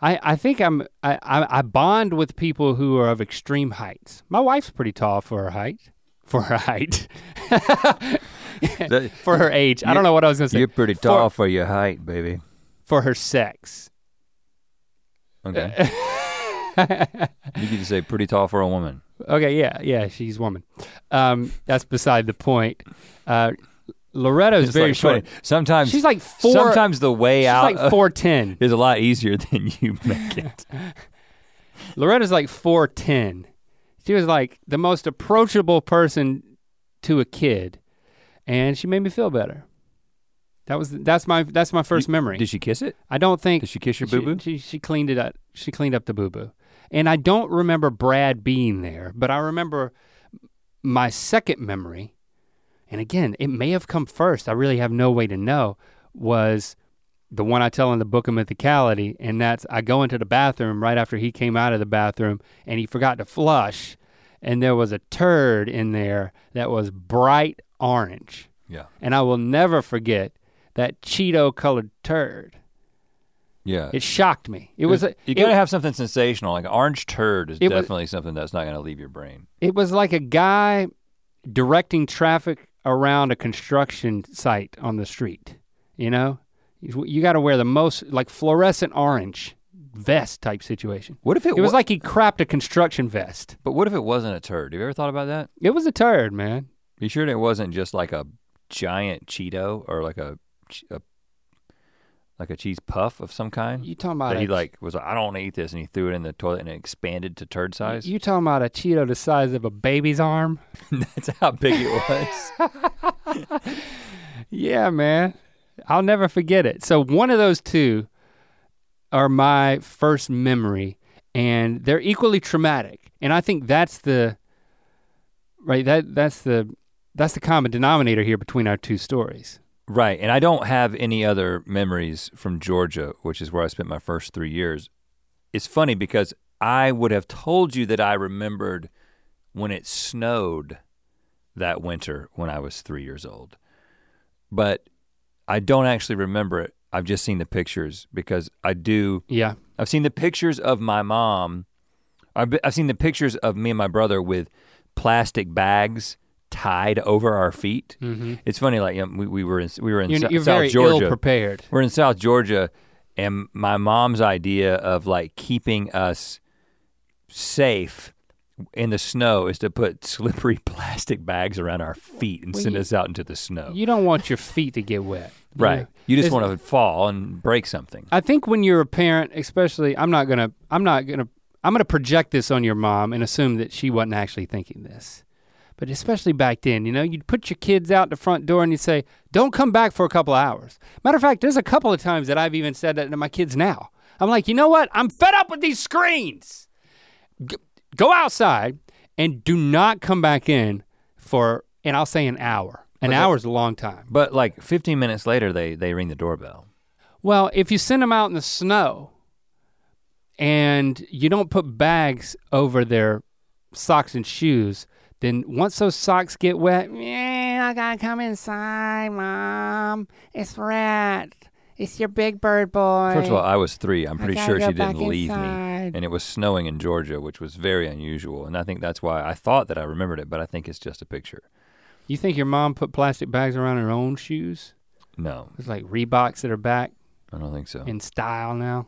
I I think I'm I, I bond with people who are of extreme heights. My wife's pretty tall for her height. For her height. <laughs> For her age. I don't know what I was gonna say. You're pretty tall for your height, baby. For her sex. Okay. <laughs> you could say pretty tall for a woman. Okay, yeah, yeah, she's a woman. Um, that's beside the point. Uh, Loretta's It's very like short. funny. Sometimes She's like four. sometimes the way she's out like four ten. <laughs> is a lot easier <laughs> than you make it. <laughs> Loretta's like four ten. She was like the most approachable person to a kid, and she made me feel better. That was that's my that's my first memory. Did she kiss it? I don't think Did she kiss your she, boo boo? She, she cleaned it up. She cleaned up the boo boo, and I don't remember Brad being there, but I remember my second memory, and again, it may have come first. I really have no way to know. Was the one I tell in the book of mythicality, and that's I go into the bathroom right after he came out of the bathroom, and he forgot to flush, and there was a turd in there that was bright orange, Yeah. and I will never forget that Cheeto colored turd. Yeah. It shocked me. It was a, you it, gotta have something sensational. Like orange turd is It was- definitely something that's not gonna leave your brain. it was like a guy directing traffic around a construction site on the street. You know, you, you got to wear the most like fluorescent orange vest type situation. What if it, It was wa- like he crapped a construction vest. But what if it wasn't a turd? Have you ever thought about that? It was a turd, man. You sure it wasn't just like a giant Cheeto or like a, a like a cheese puff of some kind? You talking about that he a, like was like, I don't want to eat this, and he threw it in the toilet and it expanded to turd size. You talking about a Cheeto the size of a baby's arm? <laughs> That's how big it was. <laughs> Yeah, man. I'll never forget it. So one of those two are my first memory and they're equally traumatic. And I think that's the right that that's the that's the common denominator here between our two stories. Right, and I don't have any other memories from Georgia, which is where I spent my first three years. It's funny because I would have told you that I remembered when it snowed that winter when I was three years old. but I don't actually remember it. I've just seen the pictures because I do. Yeah. I've seen the pictures of my mom. I've, I've seen the pictures of me and my brother with plastic bags tied over our feet. Mm-hmm. It's funny, like you know, we, we were in we were in You're, Sou- you're South very Georgia. ill prepared. We're in South Georgia, and my mom's idea of like keeping us safe in the snow is to put slippery <laughs> plastic bags around our feet and Well, send you- us out into the snow. You don't want your feet to get wet. you right. know? You just want to fall and break something. I think when you're a parent, especially, I'm not gonna, I'm not gonna, I'm gonna project this on your mom and assume that she wasn't actually thinking this. But especially back then, you know, you'd put your kids out the front door and you'd say, "Don't come back for a couple of hours." Matter of fact, there's a couple of times that I've even said that to my kids now. I'm like, you know what? I'm fed up with these screens. Go outside and do not come back in for, and I'll say an hour. An that- hour's a long time. But like 15 minutes later, they they ring the doorbell. Well, if you send them out in the snow and you don't put bags over their socks and shoes, then once those socks get wet, yeah, I gotta come inside, mom. It's Rhett. It's your big bird boy. First of all, I was three. I'm pretty sure she didn't leave me. And it was snowing in Georgia, which was very unusual. And I think that's why I thought that I remembered it, but I think it's just a picture. you think your mom put plastic bags around her own shoes? No, It's like Reeboks that are back I don't think so. in style now.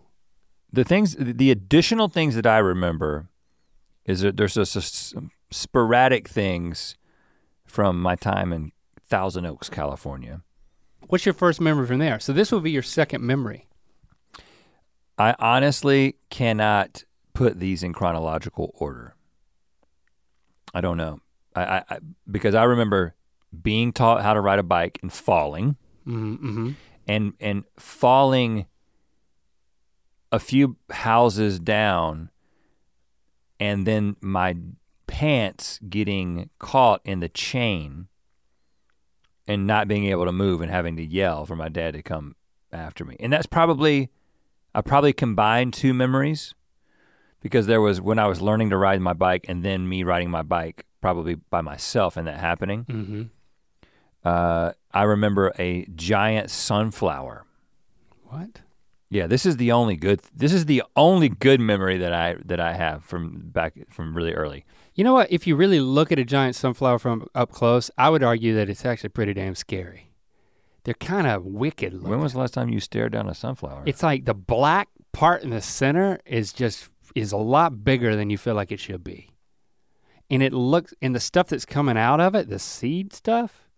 the things the additional things that i remember is that there's just some sporadic things from my time in thousand oaks california What's your first memory from there? So this will be your second memory. i honestly cannot put these in chronological order i don't know I, I, I because i remember being taught how to ride a bike and falling Mm-hmm. and and falling a few houses down and then my pants getting caught in the chain and not being able to move and having to yell for my dad to come after me. And that's probably I probably combined two memories because there was when I was learning to ride my bike and then me riding my bike probably by myself and that happening. Mm-hmm. Uh, I remember a giant sunflower What? Yeah, this is the only good. This is the only good memory that I that I have from back from really early. You know what? If you really look at a giant sunflower from up close, I would argue that it's actually pretty damn scary. They're kind of wicked looking. When was the last time you stared down a sunflower? it's like the black part in the center is just is a lot bigger than you feel like it should be. And it looks and the stuff that's coming out of it, the seed stuff,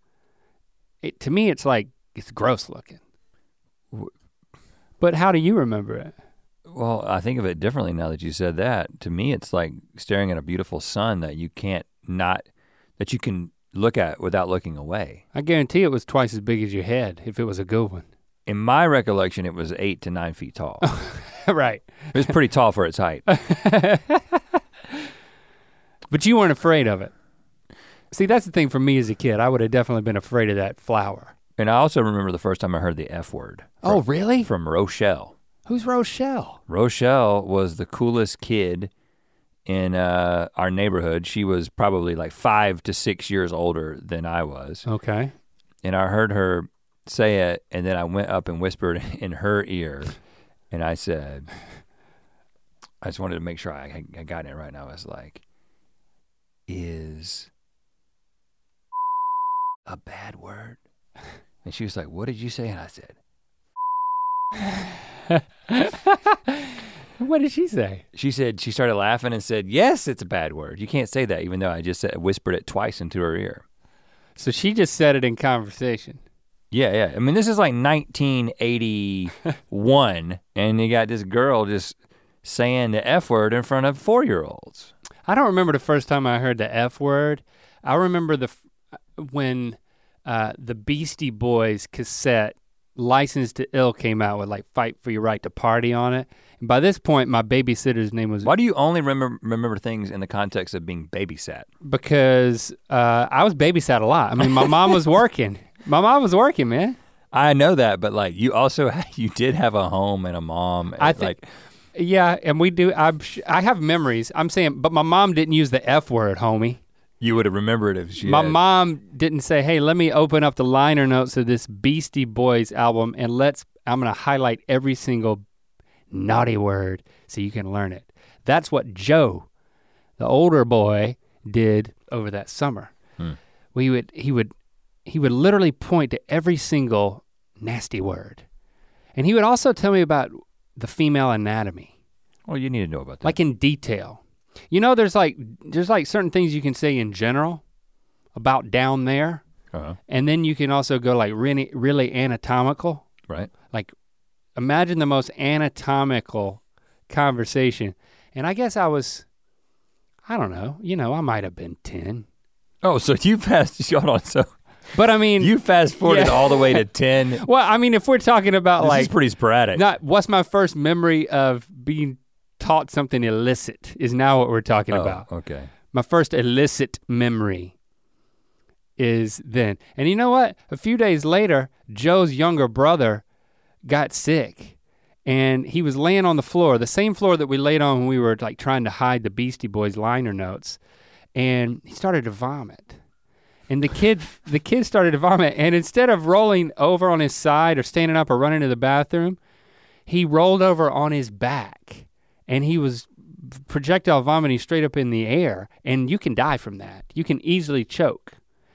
it to me it's like it's gross looking. But how do you remember it? Well, I think of it differently now that you said that. To me, it's like staring at a beautiful sun that you can't not that you can look at without looking away. I guarantee it was twice as big as your head if it was a good one. In my recollection, it was eight to nine feet tall. <laughs> right. it was pretty tall for its height. <laughs> But you weren't afraid of it. See, that's the thing for me as a kid. I would have definitely been afraid of that flower. And I also remember the first time I heard the F word. Oh, really? From Rochelle. Who's Rochelle? Rochelle was the coolest kid in uh, our neighborhood. She was probably like five to six years older than I was. Okay. And I heard her say it, and then I went up and whispered <laughs> in her ear, and I said, I just wanted to make sure I, I got it right now. I was like, is a bad word? And she was like, What did you say? And I said, <laughs> What did she say? She said she started laughing and said, "Yes, it's a bad word. You can't say that." Even though I just said, whispered it twice into her ear. So she just said it in conversation. Yeah, yeah. I mean, this is like 1981, <laughs> and you got this girl just saying the f word in front of four year olds. I don't remember the first time I heard the F word. I remember the f- when uh, the Beastie Boys cassette "License to Ill" came out with like "Fight for Your Right to Party" on it. And by this point, my babysitter's name was Why do you only remember remember things in the context of being babysat? because uh, I was babysat a lot. I mean, my mom was working. <laughs> My mom was working, man. I know that, but like you also you did have a home and a mom. I and, thi- like Yeah, and we do. I'm, sh- I have memories. I'm saying, but my mom didn't use the F word, homie. You would have remembered if she My had. mom didn't say, "Hey, let me open up the liner notes of this Beastie Boys album and let's I'm going to highlight every single naughty word so you can learn it." That's what Joe, the older boy, did over that summer. Hmm. We would he would he would literally point to every single nasty word. And he would also tell me about the female anatomy Well, you need to know about that. like in detail. You know, there's like there's like certain things you can say in general about down there, uh-huh. and then you can also go like really really anatomical. right? Like imagine the most anatomical conversation. And I guess I was I don't know, you know, I might have been 10. Oh, so you fast. Hold on. So But I mean, you fast forwarded Yeah. all the way to <laughs> ten. Well, I mean if we're talking about is like pretty sporadic. not what's my first memory of being taught something illicit is now what we're talking oh, about. okay. my first illicit memory is then. And you know what? A few days later, Joe's younger brother got sick and he was laying on the floor, the same floor that we laid on when we were like trying to hide the Beastie Boys liner notes. And he started to vomit. And the kid the kid started to vomit and instead of rolling over on his side or standing up or running to the bathroom, he rolled over on his back and he was projectile vomiting straight up in the air and you can die from that you can easily choke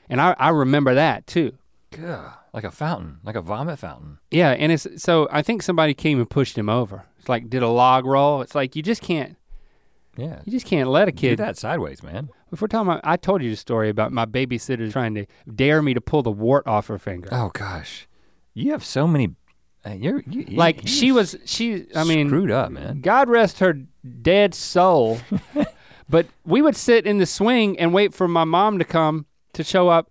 and i, I remember that too Gah, like a fountain, like a vomit fountain. yeah and it's so i think somebody came and pushed him over it's like did a log roll it's like you just can't Yeah. you just can't let a kid Do that sideways, man. if we're talking about i told you the story about my babysitter trying to dare me to pull the wart off her finger Oh gosh, you have so many. You're you, like you're she was she i mean screwed up, man. God rest her dead soul. <laughs> but we would sit in the swing and wait for my mom to come to show up.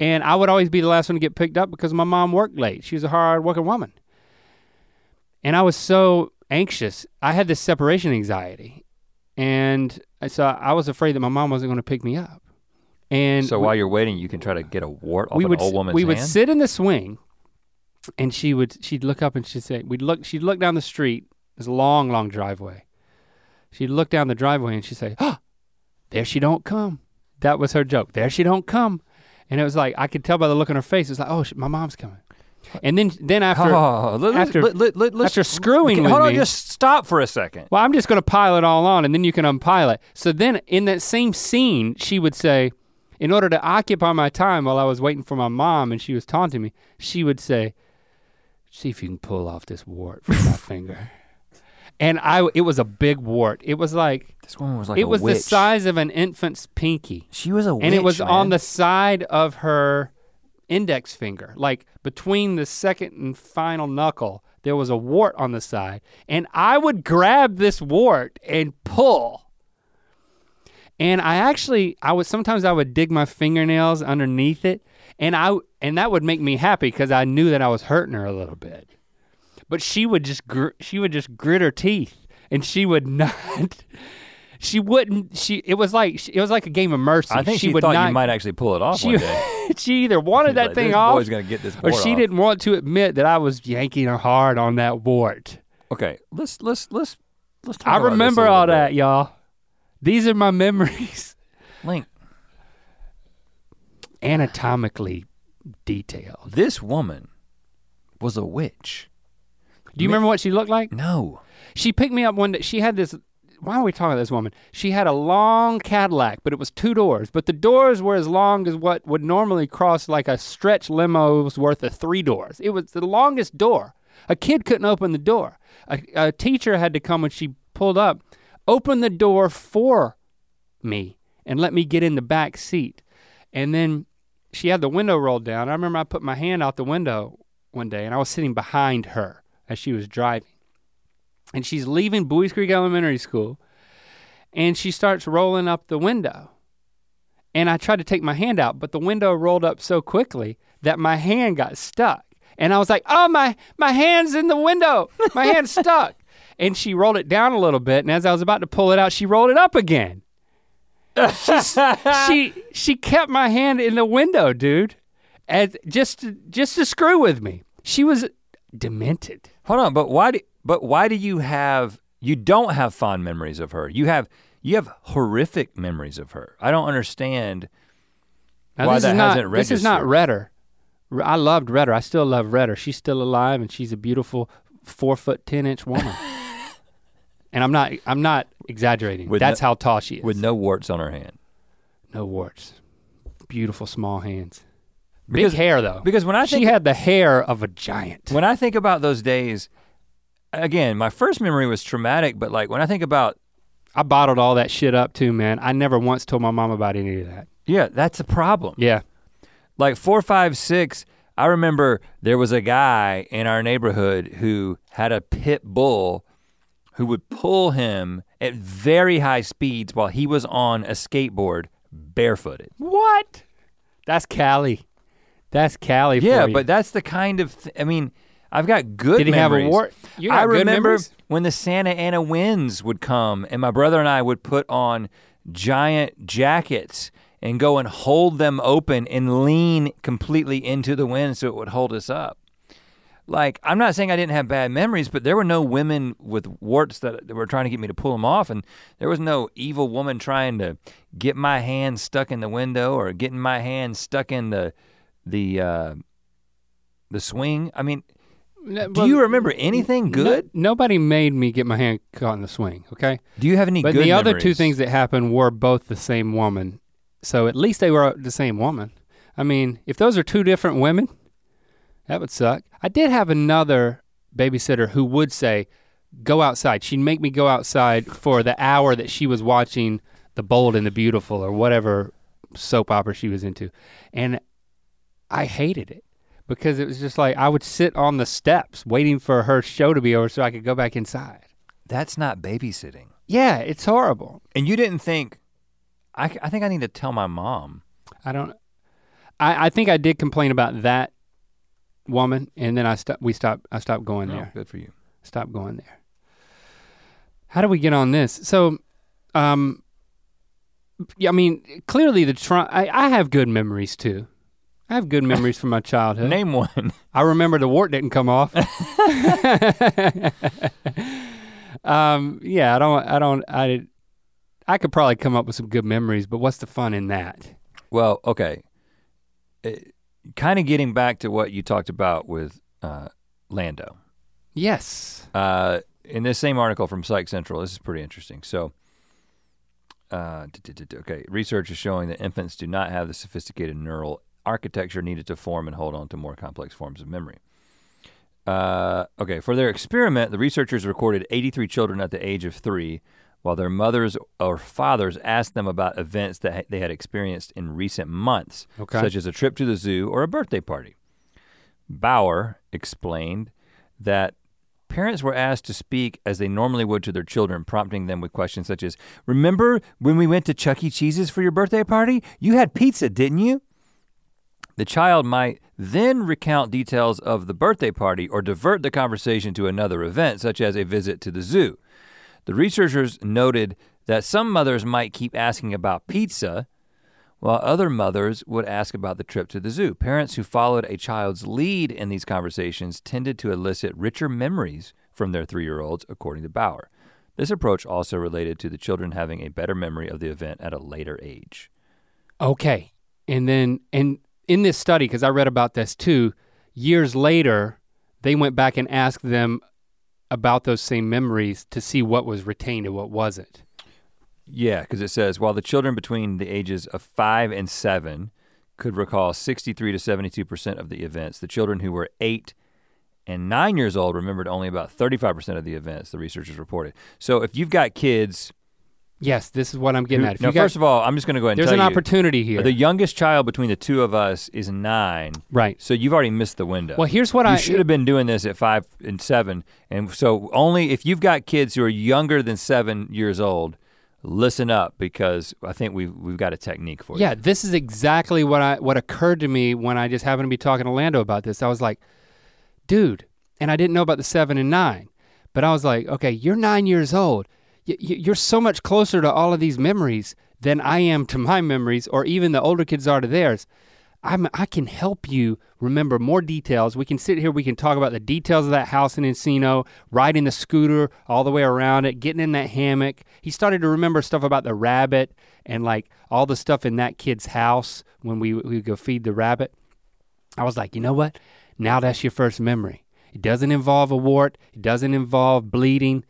And I would always be the last one to get picked up because my mom worked late. She was a hard working woman. And I was so anxious. I had this separation anxiety. And so I was afraid that my mom wasn't going to pick me up. And So we- while you're waiting, you can try to get a wart off we an would old woman's we would hand. sit in the swing and she would she'd look up and she'd say we'd look she'd look down the street a long long driveway. She'd look down the driveway and she'd say oh there she don't come. That was her joke. There she don't come. And it was like i could tell by the look on her face it's like oh sh- my mom's coming. And then then after oh, let, after- let, let, after screwing with hold on, me- just stop for a second. well, I'm just going to pile it all on and then you can unpile it. So then in that same scene, she would say, in order to occupy my time while I was waiting for my mom and she was taunting me, she would say, see if you can pull off this wart from my <laughs> finger. And I, it was a big wart. It was like, This woman was like it was witch. the size of an infant's pinky. She was a witch, and it was on the side of her index finger, like between the second and final knuckle. There was a wart on the side, and I would grab this wart and pull. And I actually, I would sometimes I would dig my fingernails underneath it, and I and that would make me happy because I knew that I was hurting her a little bit. But she would just gr- she would just grit her teeth, and she would <laughs> not. She wouldn't. She. It was like it was like a game of mercy. I think she, would thought not, you might actually pull it off she, one <laughs> day. she either wanted She's that like, thing this off, boy's gonna get this or she off. didn't want to admit that I was yanking her hard on that wart. Okay, let's let's let's let's talk I about this a remember all bit. that, y'all. These are my memories, Link, anatomically detailed. this woman was a witch. Do you remember what she looked like? No. She picked me up one day. She had this. Why are we talking about this woman? She had a long Cadillac, but it was two doors. But the doors were as long as what would normally cross like a stretch limo's worth of three doors. It was the longest door. A kid couldn't open the door. A, a teacher had to come when she pulled up, open the door for me and let me get in the back seat. And then she had the window rolled down. I remember I put my hand out the window one day and I was sitting behind her as she was driving and she's leaving Buies Creek Elementary School, and she starts rolling up the window. And I tried to take my hand out, but the window rolled up so quickly that my hand got stuck. And I was like, "Oh my, my hand's in the window. My hand's <laughs> stuck." And she rolled it down a little bit, and as I was about to pull it out, she rolled it up again. She she kept my hand in the window, dude, as just to, just to screw with me. She was demented. Hold on, but why do but why do you have you don't have fond memories of her? You have You have horrific memories of her. I don't understand Now, why this that not, hasn't This is not registered. Redder. I loved Redder. I still love Redder. She's still alive and she's a beautiful four foot ten inch woman. <laughs> and I'm not I'm not exaggerating. With That's no- how tall she is. with no warts on her hand. no warts. Beautiful small hands. Because- Big hair though. Because when I she had the hair of a giant. when I think about those days, again, my first memory was traumatic, but like when I think about I bottled all that shit up too, man. I never once told my mom about any of that. yeah, that's a problem. Yeah. like four, five, six, I remember there was a guy in our neighborhood who had a pit bull who would pull him at very high speeds while he was on a skateboard barefooted. What? That's Cali. That's Cali. Yeah, but that's the kind of th- I mean, I've got good did he have a memories. wart? You got I remember when the Santa Ana winds would come and my brother and I would put on giant jackets and go and hold them open and lean completely into the wind so it would hold us up. Like, I'm not saying I didn't have bad memories, but there were no women with warts that, that were trying to get me to pull them off, and there was no evil woman trying to get my hand stuck in the window or getting my hand stuck in the the uh, the swing. I mean, No, do you remember anything no- good? nobody made me get my hand caught in the swing, okay? Do you have any But the other two things that happened were both the same woman. So at least they were the same woman. I mean, if those are two different women, that would suck. I did have another babysitter who would say, go outside. She'd make me go outside for the hour that she was watching The Bold and the Beautiful or whatever soap opera she was into. And I hated it because it was just like I would sit on the steps waiting for her show to be over so I could go back inside. That's not babysitting. Yeah, it's horrible. And you didn't think, I, I think I need to tell my mom. I don't. I, I think I did complain about that woman, and then I stopped. We stopped. I stopped going No, there. good for you. Stop going there. How do we get on this? So, um, yeah, I mean, clearly the Trump. I, I have good memories too. I have good memories from my <laughs> childhood. Name one. I remember the wart didn't come off. <laughs> um, yeah, I don't. I don't. I. I could probably come up with some good memories, but what's the fun in that? Well, okay. Kind of getting back to what you talked about with uh, Lando. Yes. Uh, in this same article from Psych Central, this is pretty interesting. So, uh, okay, research is showing that infants do not have the sophisticated neural architecture needed to form and hold on to more complex forms of memory. Uh, okay, for their experiment, the researchers recorded 83 children at the age of three, while their mothers or fathers asked them about events that they had experienced in recent months, Okay. such as a trip to the zoo or a birthday party. Bauer explained that parents were asked to speak as they normally would to their children, prompting them with questions such as, Remember when we went to Chuck E. Cheese's for your birthday party? You had pizza, didn't you? The child might then recount details of the birthday party or divert the conversation to another event, such as a visit to the zoo. The researchers noted that some mothers might keep asking about pizza, while other mothers would ask about the trip to the zoo. Parents who followed a child's lead in these conversations tended to elicit richer memories from their three year olds, according to Bauer. This approach also related to the children having a better memory of the event at a later age. Okay. And then, and in this study, because I read about this too, years later, they went back and asked them about those same memories to see what was retained and what wasn't. Yeah, because it says while the children between the ages of five and seven could recall 63 to 72 percent of the events, the children who were eight and nine years old remembered only about 35 percent of the events. The researchers reported. So if you've got kids, Yes, this is what I'm getting at. If now you got- first of all, I'm just going to go ahead and there's an you, opportunity here. the youngest child between the two of us is nine. right. So you've already missed the window. Well, here's what you I should have been doing this at five and seven, and so only if you've got kids who are younger than seven years old, listen up because I think we've we've got a technique for you. Yeah, this is exactly what I what occurred to me when I just happened to be talking to Lando about this. I was like, dude, and I didn't know about the seven and nine, but I was like, okay, you're nine years old. You're so much closer to all of these memories than I am to my memories, or even the older kids are to theirs. I'm, I can help you remember more details. We can sit here, we can talk about the details of that house in Encino, riding the scooter all the way around it, getting in that hammock. He started to remember stuff about the rabbit and like all the stuff in that kid's house when we, we go feed the rabbit. I was like, you know what? Now that's your first memory. It doesn't involve a wart, it doesn't involve bleeding.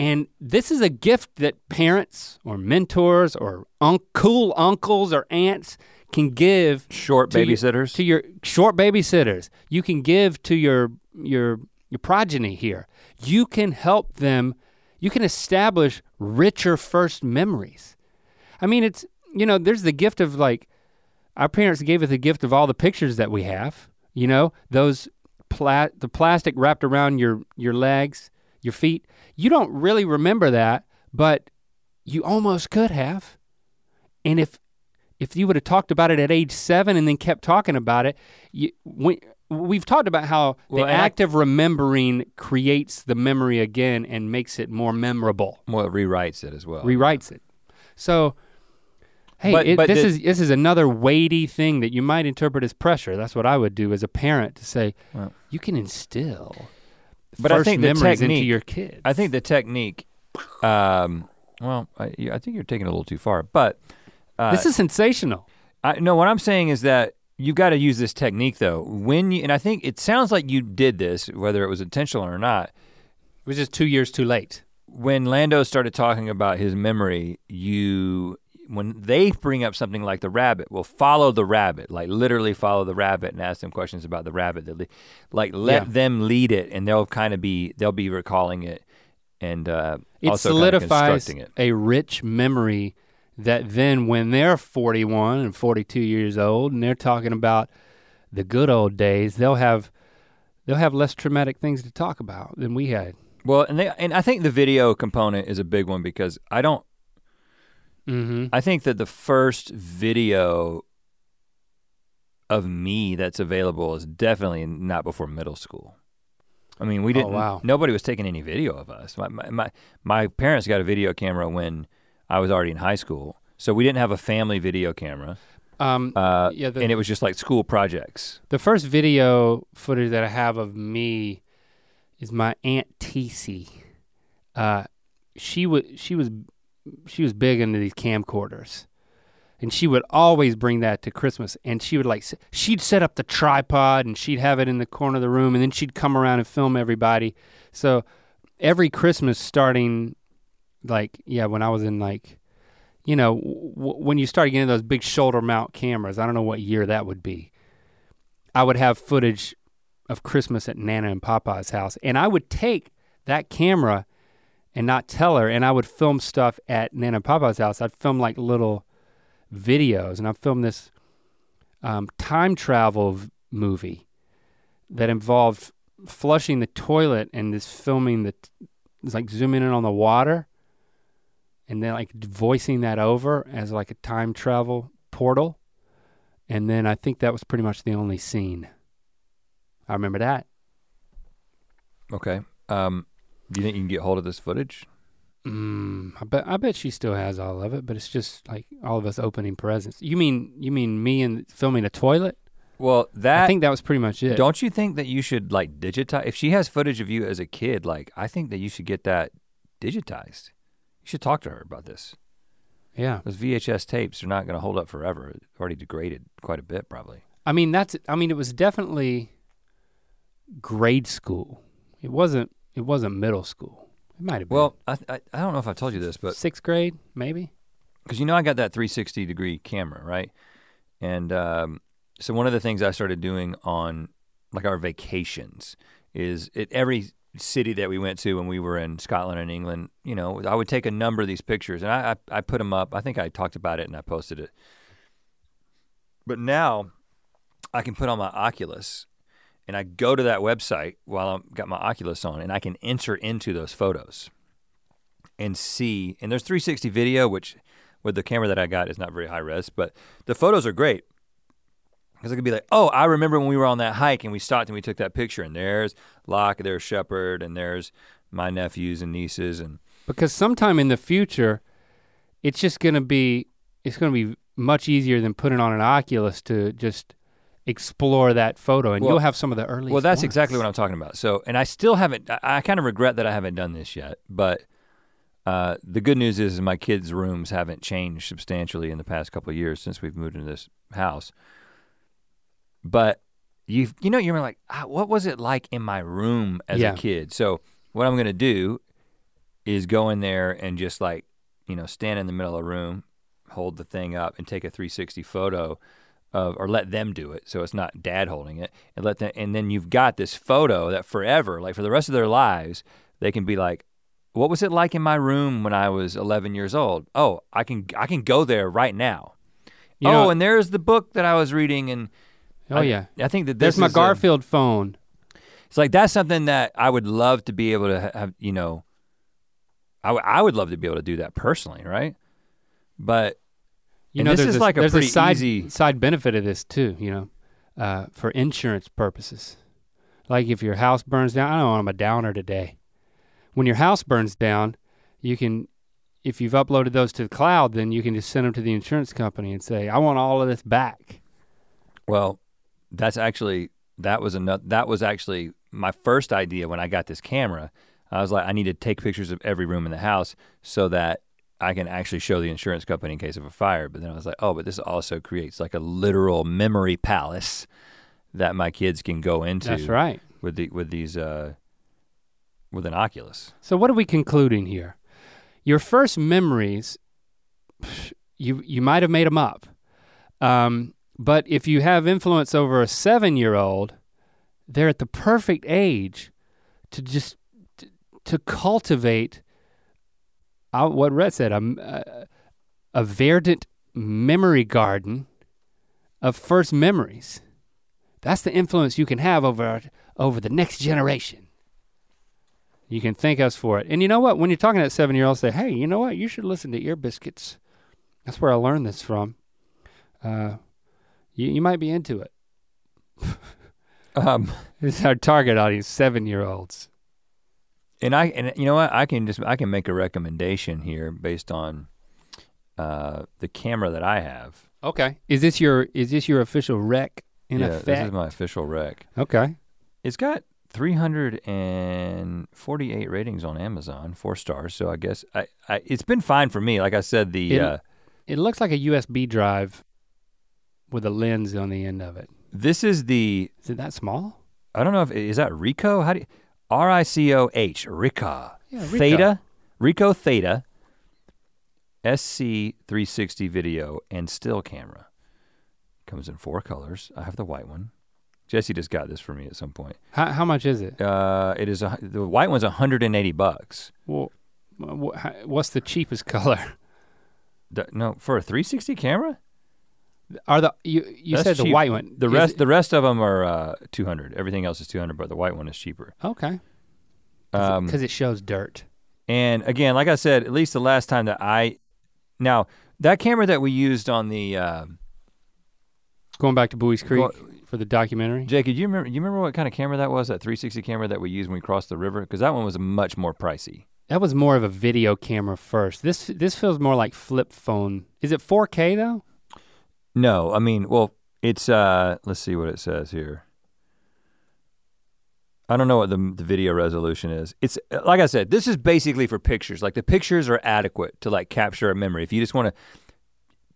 And this is a gift that parents or mentors or un- cool uncles or aunts can give Short to your- babysitters. to your short babysitters. You can give to your your your progeny here. You can help them. You can establish richer first memories. I mean, it's you know, there's the gift of like our parents gave us the gift of all the pictures that we have. You know, those pla- the plastic wrapped around your your legs, your feet. You don't really remember that, but you almost could have. And if if you would have talked about it at age seven and then kept talking about it, you, when, we've talked about how Well, the act of remembering creates the memory again and makes it more memorable, well, it rewrites it as well. rewrites it. So, hey, But- it- but this is this is another weighty thing that you might interpret as pressure. That's what I would do as a parent to say, Well. you can instill But I think the memories into technique- your kids. I think the technique. Um, well, I, I think you're taking it a little too far, but uh, this is sensational. I, no, what I'm saying is that you got to use this technique though. When you and I think it sounds like you did this, whether it was intentional or not. It was just two years too late. When Lando started talking about his memory, you when they bring up something like the rabbit, well, follow the rabbit, like literally follow the rabbit and ask them questions about the rabbit. That le- like let Yeah. them lead it, and they'll kind of be they'll be recalling it, and uh, It also kinda constructing it. a rich memory that then when they're 41 and 42 years old and they're talking about the good old days, they'll have they'll have less traumatic things to talk about than we had. Well, and they and I think the video component is a big one because I don't Mm-hmm. I think that the first video of me that's available is definitely not before middle school. I mean, we Oh, didn't. wow. Nobody was taking any video of us. My, my my my parents got a video camera when I was already in high school, so we didn't have a family video camera, Um, uh, yeah, the, and it was just like school projects. the first video footage that I have of me is my aunt Tc. Uh, she was she was she was big into these camcorders, and she would always bring that to Christmas. And she would like she'd set up the tripod and she'd have it in the corner of the room, and then she'd come around and film everybody. So every Christmas, starting like yeah, when I was in like. You know, w- when you start getting those big shoulder mount cameras, I don't know what year that would be. I would have footage of Christmas at Nana and Papa's house, and I would take that camera and not tell her, and I would film stuff at Nana and Papa's house. I'd film like little videos, and I filmed this um, time travel v- movie that involved flushing the toilet and this filming the, it's like zooming in on the water, and then like voicing that over as like a time travel portal. And then I think that was pretty much the only scene. I remember that. Okay. Um, do you think you can get hold of this footage? Mm, I bet I bet she still has all of it, but it's just like all of us opening presents. You mean you mean me and filming a toilet? Well, that I think that was pretty much it. Don't you think that you should like digitize? If she has footage of you as a kid, like I think that you should get that digitized. You should talk to her about this. yeah. Those VHS tapes are not going to hold up forever. They've already degraded quite a bit, probably. I mean that's I mean it was definitely grade school. It wasn't it wasn't middle school. It might have been. Well, I, I I don't know if I told you this, but sixth grade, maybe. because you know I got that 360 degree camera, right? And um, so one of the things I started doing on like our vacations is at every city that we went to when we were in Scotland and England, you know, I would take a number of these pictures and I, I I put them up. I think I talked about it and I posted it. But now I can put on my Oculus and I go to that website while I've got my Oculus on and I can enter into those photos and see and there's 360 video which with the camera that I got is not very high res, but the photos are great. Because I could be like, oh, I remember when we were on that hike and we stopped and we took that picture, and there's Locke, there's Shepard, and there's my nephews and nieces, and Because sometime in the future, it's just gonna be it's gonna be much easier than putting on an Oculus to just explore that photo and Well- you'll have some of the early Well, that's exactly what I'm talking about. So, and I still haven't. I, I kind of regret that I haven't done this yet. But uh, the good news is my kids' rooms haven't changed substantially in the past couple of years since we've moved into this house. But you, you know, you're like, ah, what was it like in my room as Yeah. a kid? So, what I'm gonna do is go in there and just like, you know, stand in the middle of the room, hold the thing up, and take a 360 photo of, or let them do it, so it's not dad holding it, and let them, and then you've got this photo that forever, like for the rest of their lives, they can be like, what was it like in my room when I was 11 years old? Oh, I can, I can go there right now. You oh, know- and there's the book that I was reading, and Oh I, yeah. I think that this There's my is a- Garfield phone. it's like that's something that I would love to be able to have, you know. I, w- I would love to be able to do that personally, right? But You And know, this there's is a, like a there's pretty a side, easy- side benefit of this too, you know, uh, for insurance purposes. Like if your house burns down, I don't know, I'm a downer today. When your house burns down, you can, if you've uploaded those to the cloud, then you can just send them to the insurance company and say, I want all of this back. well, that's actually that was another that was actually my first idea when I got this camera. I was like, I need to take pictures of every room in the house so that I can actually show the insurance company in case of a fire. But then I was like, oh, but this also creates like a literal memory palace that my kids can go into. That's right. with the with these uh with an Oculus. So what are we concluding here? Your first memories, you you might have made them up, um, but if you have influence over a seven-year-old, they're at the perfect age to just to, to cultivate. Uh, what Rhett said, a, a, a verdant memory garden of first memories. That's the influence you can have over over the next generation. You can thank us for it. And you know what? When you're talking to seven year old, say, hey, you know what? You should listen to Ear Biscuits. That's where I learned this from. Uh, you, you might be into it. Um, <laughs> It's our target audience, seven year olds. And I and you know what? I can just I can make a recommendation here based on uh, the camera that I have. Okay. Is this your is this your official rec in yeah, effect? this is my official rec. okay. It's got 348 ratings on Amazon, four stars. So I guess I, I it's been fine for me. Like I said, the It- uh, It looks like a USB drive with a lens on the end of it. this is the Is it that small? I don't know if is that Ricoh. How do you, R I C O H Rica Yeah, Ricoh. Theta Ricoh Theta SC 360 video and still camera. Comes in four colors. I have the white one. Jesse just got this for me at some point. How, how much is it? Uh, it is a, the white one's 180 bucks. Well, what's the cheapest <laughs> color? The- no, for a 360 camera. Are the you you That's said the cheap. white one? The rest the rest of them are uh, 200. Everything else is 200, but the white one is cheaper. okay. Um, Because it shows dirt. And again, like I said, at least the last time that I, now that camera that we used on the, uh, Going back to Buies Creek Go- for the documentary. Jake, do you remember? You remember what kind of camera that was? That 360 camera that we used when we crossed the river? Because that one was much more pricey. That was more of a video camera first. This this feels more like flip phone. Is it 4K though? No, I mean, well, it's. uh Let's see what it says here. I don't know what the the video resolution is. It's like I said, this is basically for pictures. Like the pictures are adequate to like capture a memory. If you just want to,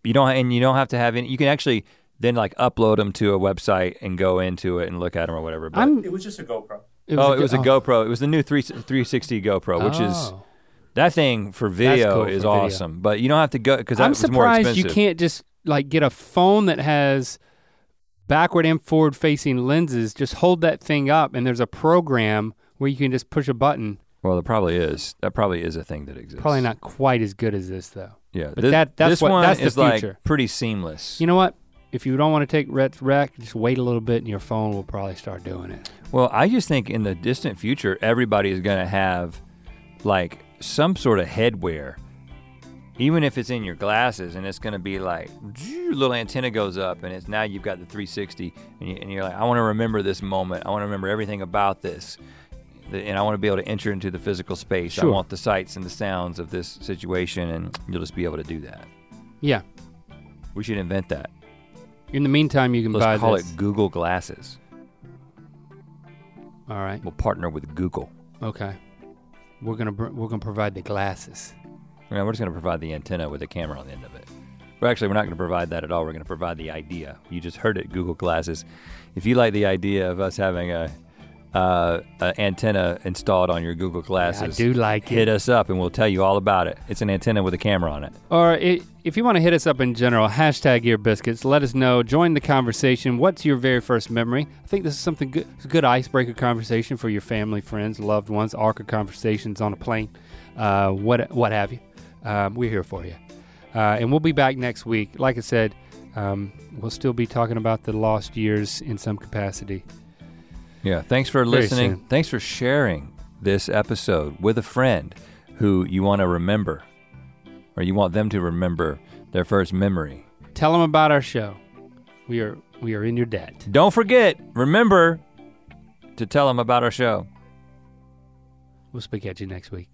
you don't, and you don't have to have any. You can actually then like upload them to a website and go into it and look at them or whatever. But, I'm. It was just a GoPro. It oh, it was a go- GoPro. It was the new 3, 360 GoPro, which is Oh. that thing for video cool is for video. awesome. But you don't have to go because that I'm was more surprised you can't just like get a phone that has backward and forward facing lenses. Just hold that thing up, and there's a program where you can just push a button. Well, there probably is. That probably is a thing that exists. Probably not quite as good as this though. Yeah, But thi- that- that's this what- one that's the is like future. pretty seamless. You know what? If you don't want to take Rhett's rec, just wait a little bit, and your phone will probably start doing it. well, I just think in the distant future, everybody is going to have like some sort of headwear, even if it's in your glasses, and it's going to be like little antenna goes up, and it's now you've got the 360, and, you, and you're like, I want to remember this moment. I want to remember everything about this. And I want to be able to enter into the physical space. I want the sights and the sounds of this situation, and you'll just be able to do that. Yeah. We should invent that. In the meantime, you can Let's buy call this. it Google Glasses. All right. We'll partner with Google. Okay. We're gonna br- we're gonna provide the glasses. Yeah, we're just going to provide the antenna with a camera on the end of it. Well, actually, we're not going to provide that at all. We're going to provide the idea. You just heard it, Google Glasses. If you like the idea of us having a, uh, antenna installed on your Google Glasses, I Glasses, do like hit it. Hit us up and we'll tell you all about it. It's an antenna with a camera on it. Or i if you want to hit us up in general, hashtag Ear Biscuits. Let us know. Join the conversation. What's your very first memory? I think this is something good. It's a good icebreaker conversation for your family, friends, loved ones. awkward conversations on a plane, uh, what what have you. Um, we're here for you, uh, and we'll be back next week. Like I said, um, we'll still be talking about the lost years in some capacity. Yeah, thanks for listening. Thanks for sharing this episode with a friend who you want to remember or you want them to remember their first memory. Tell them about our show. We are we are in your debt. Don't forget, remember to tell them about our show. We'll speak at you next week.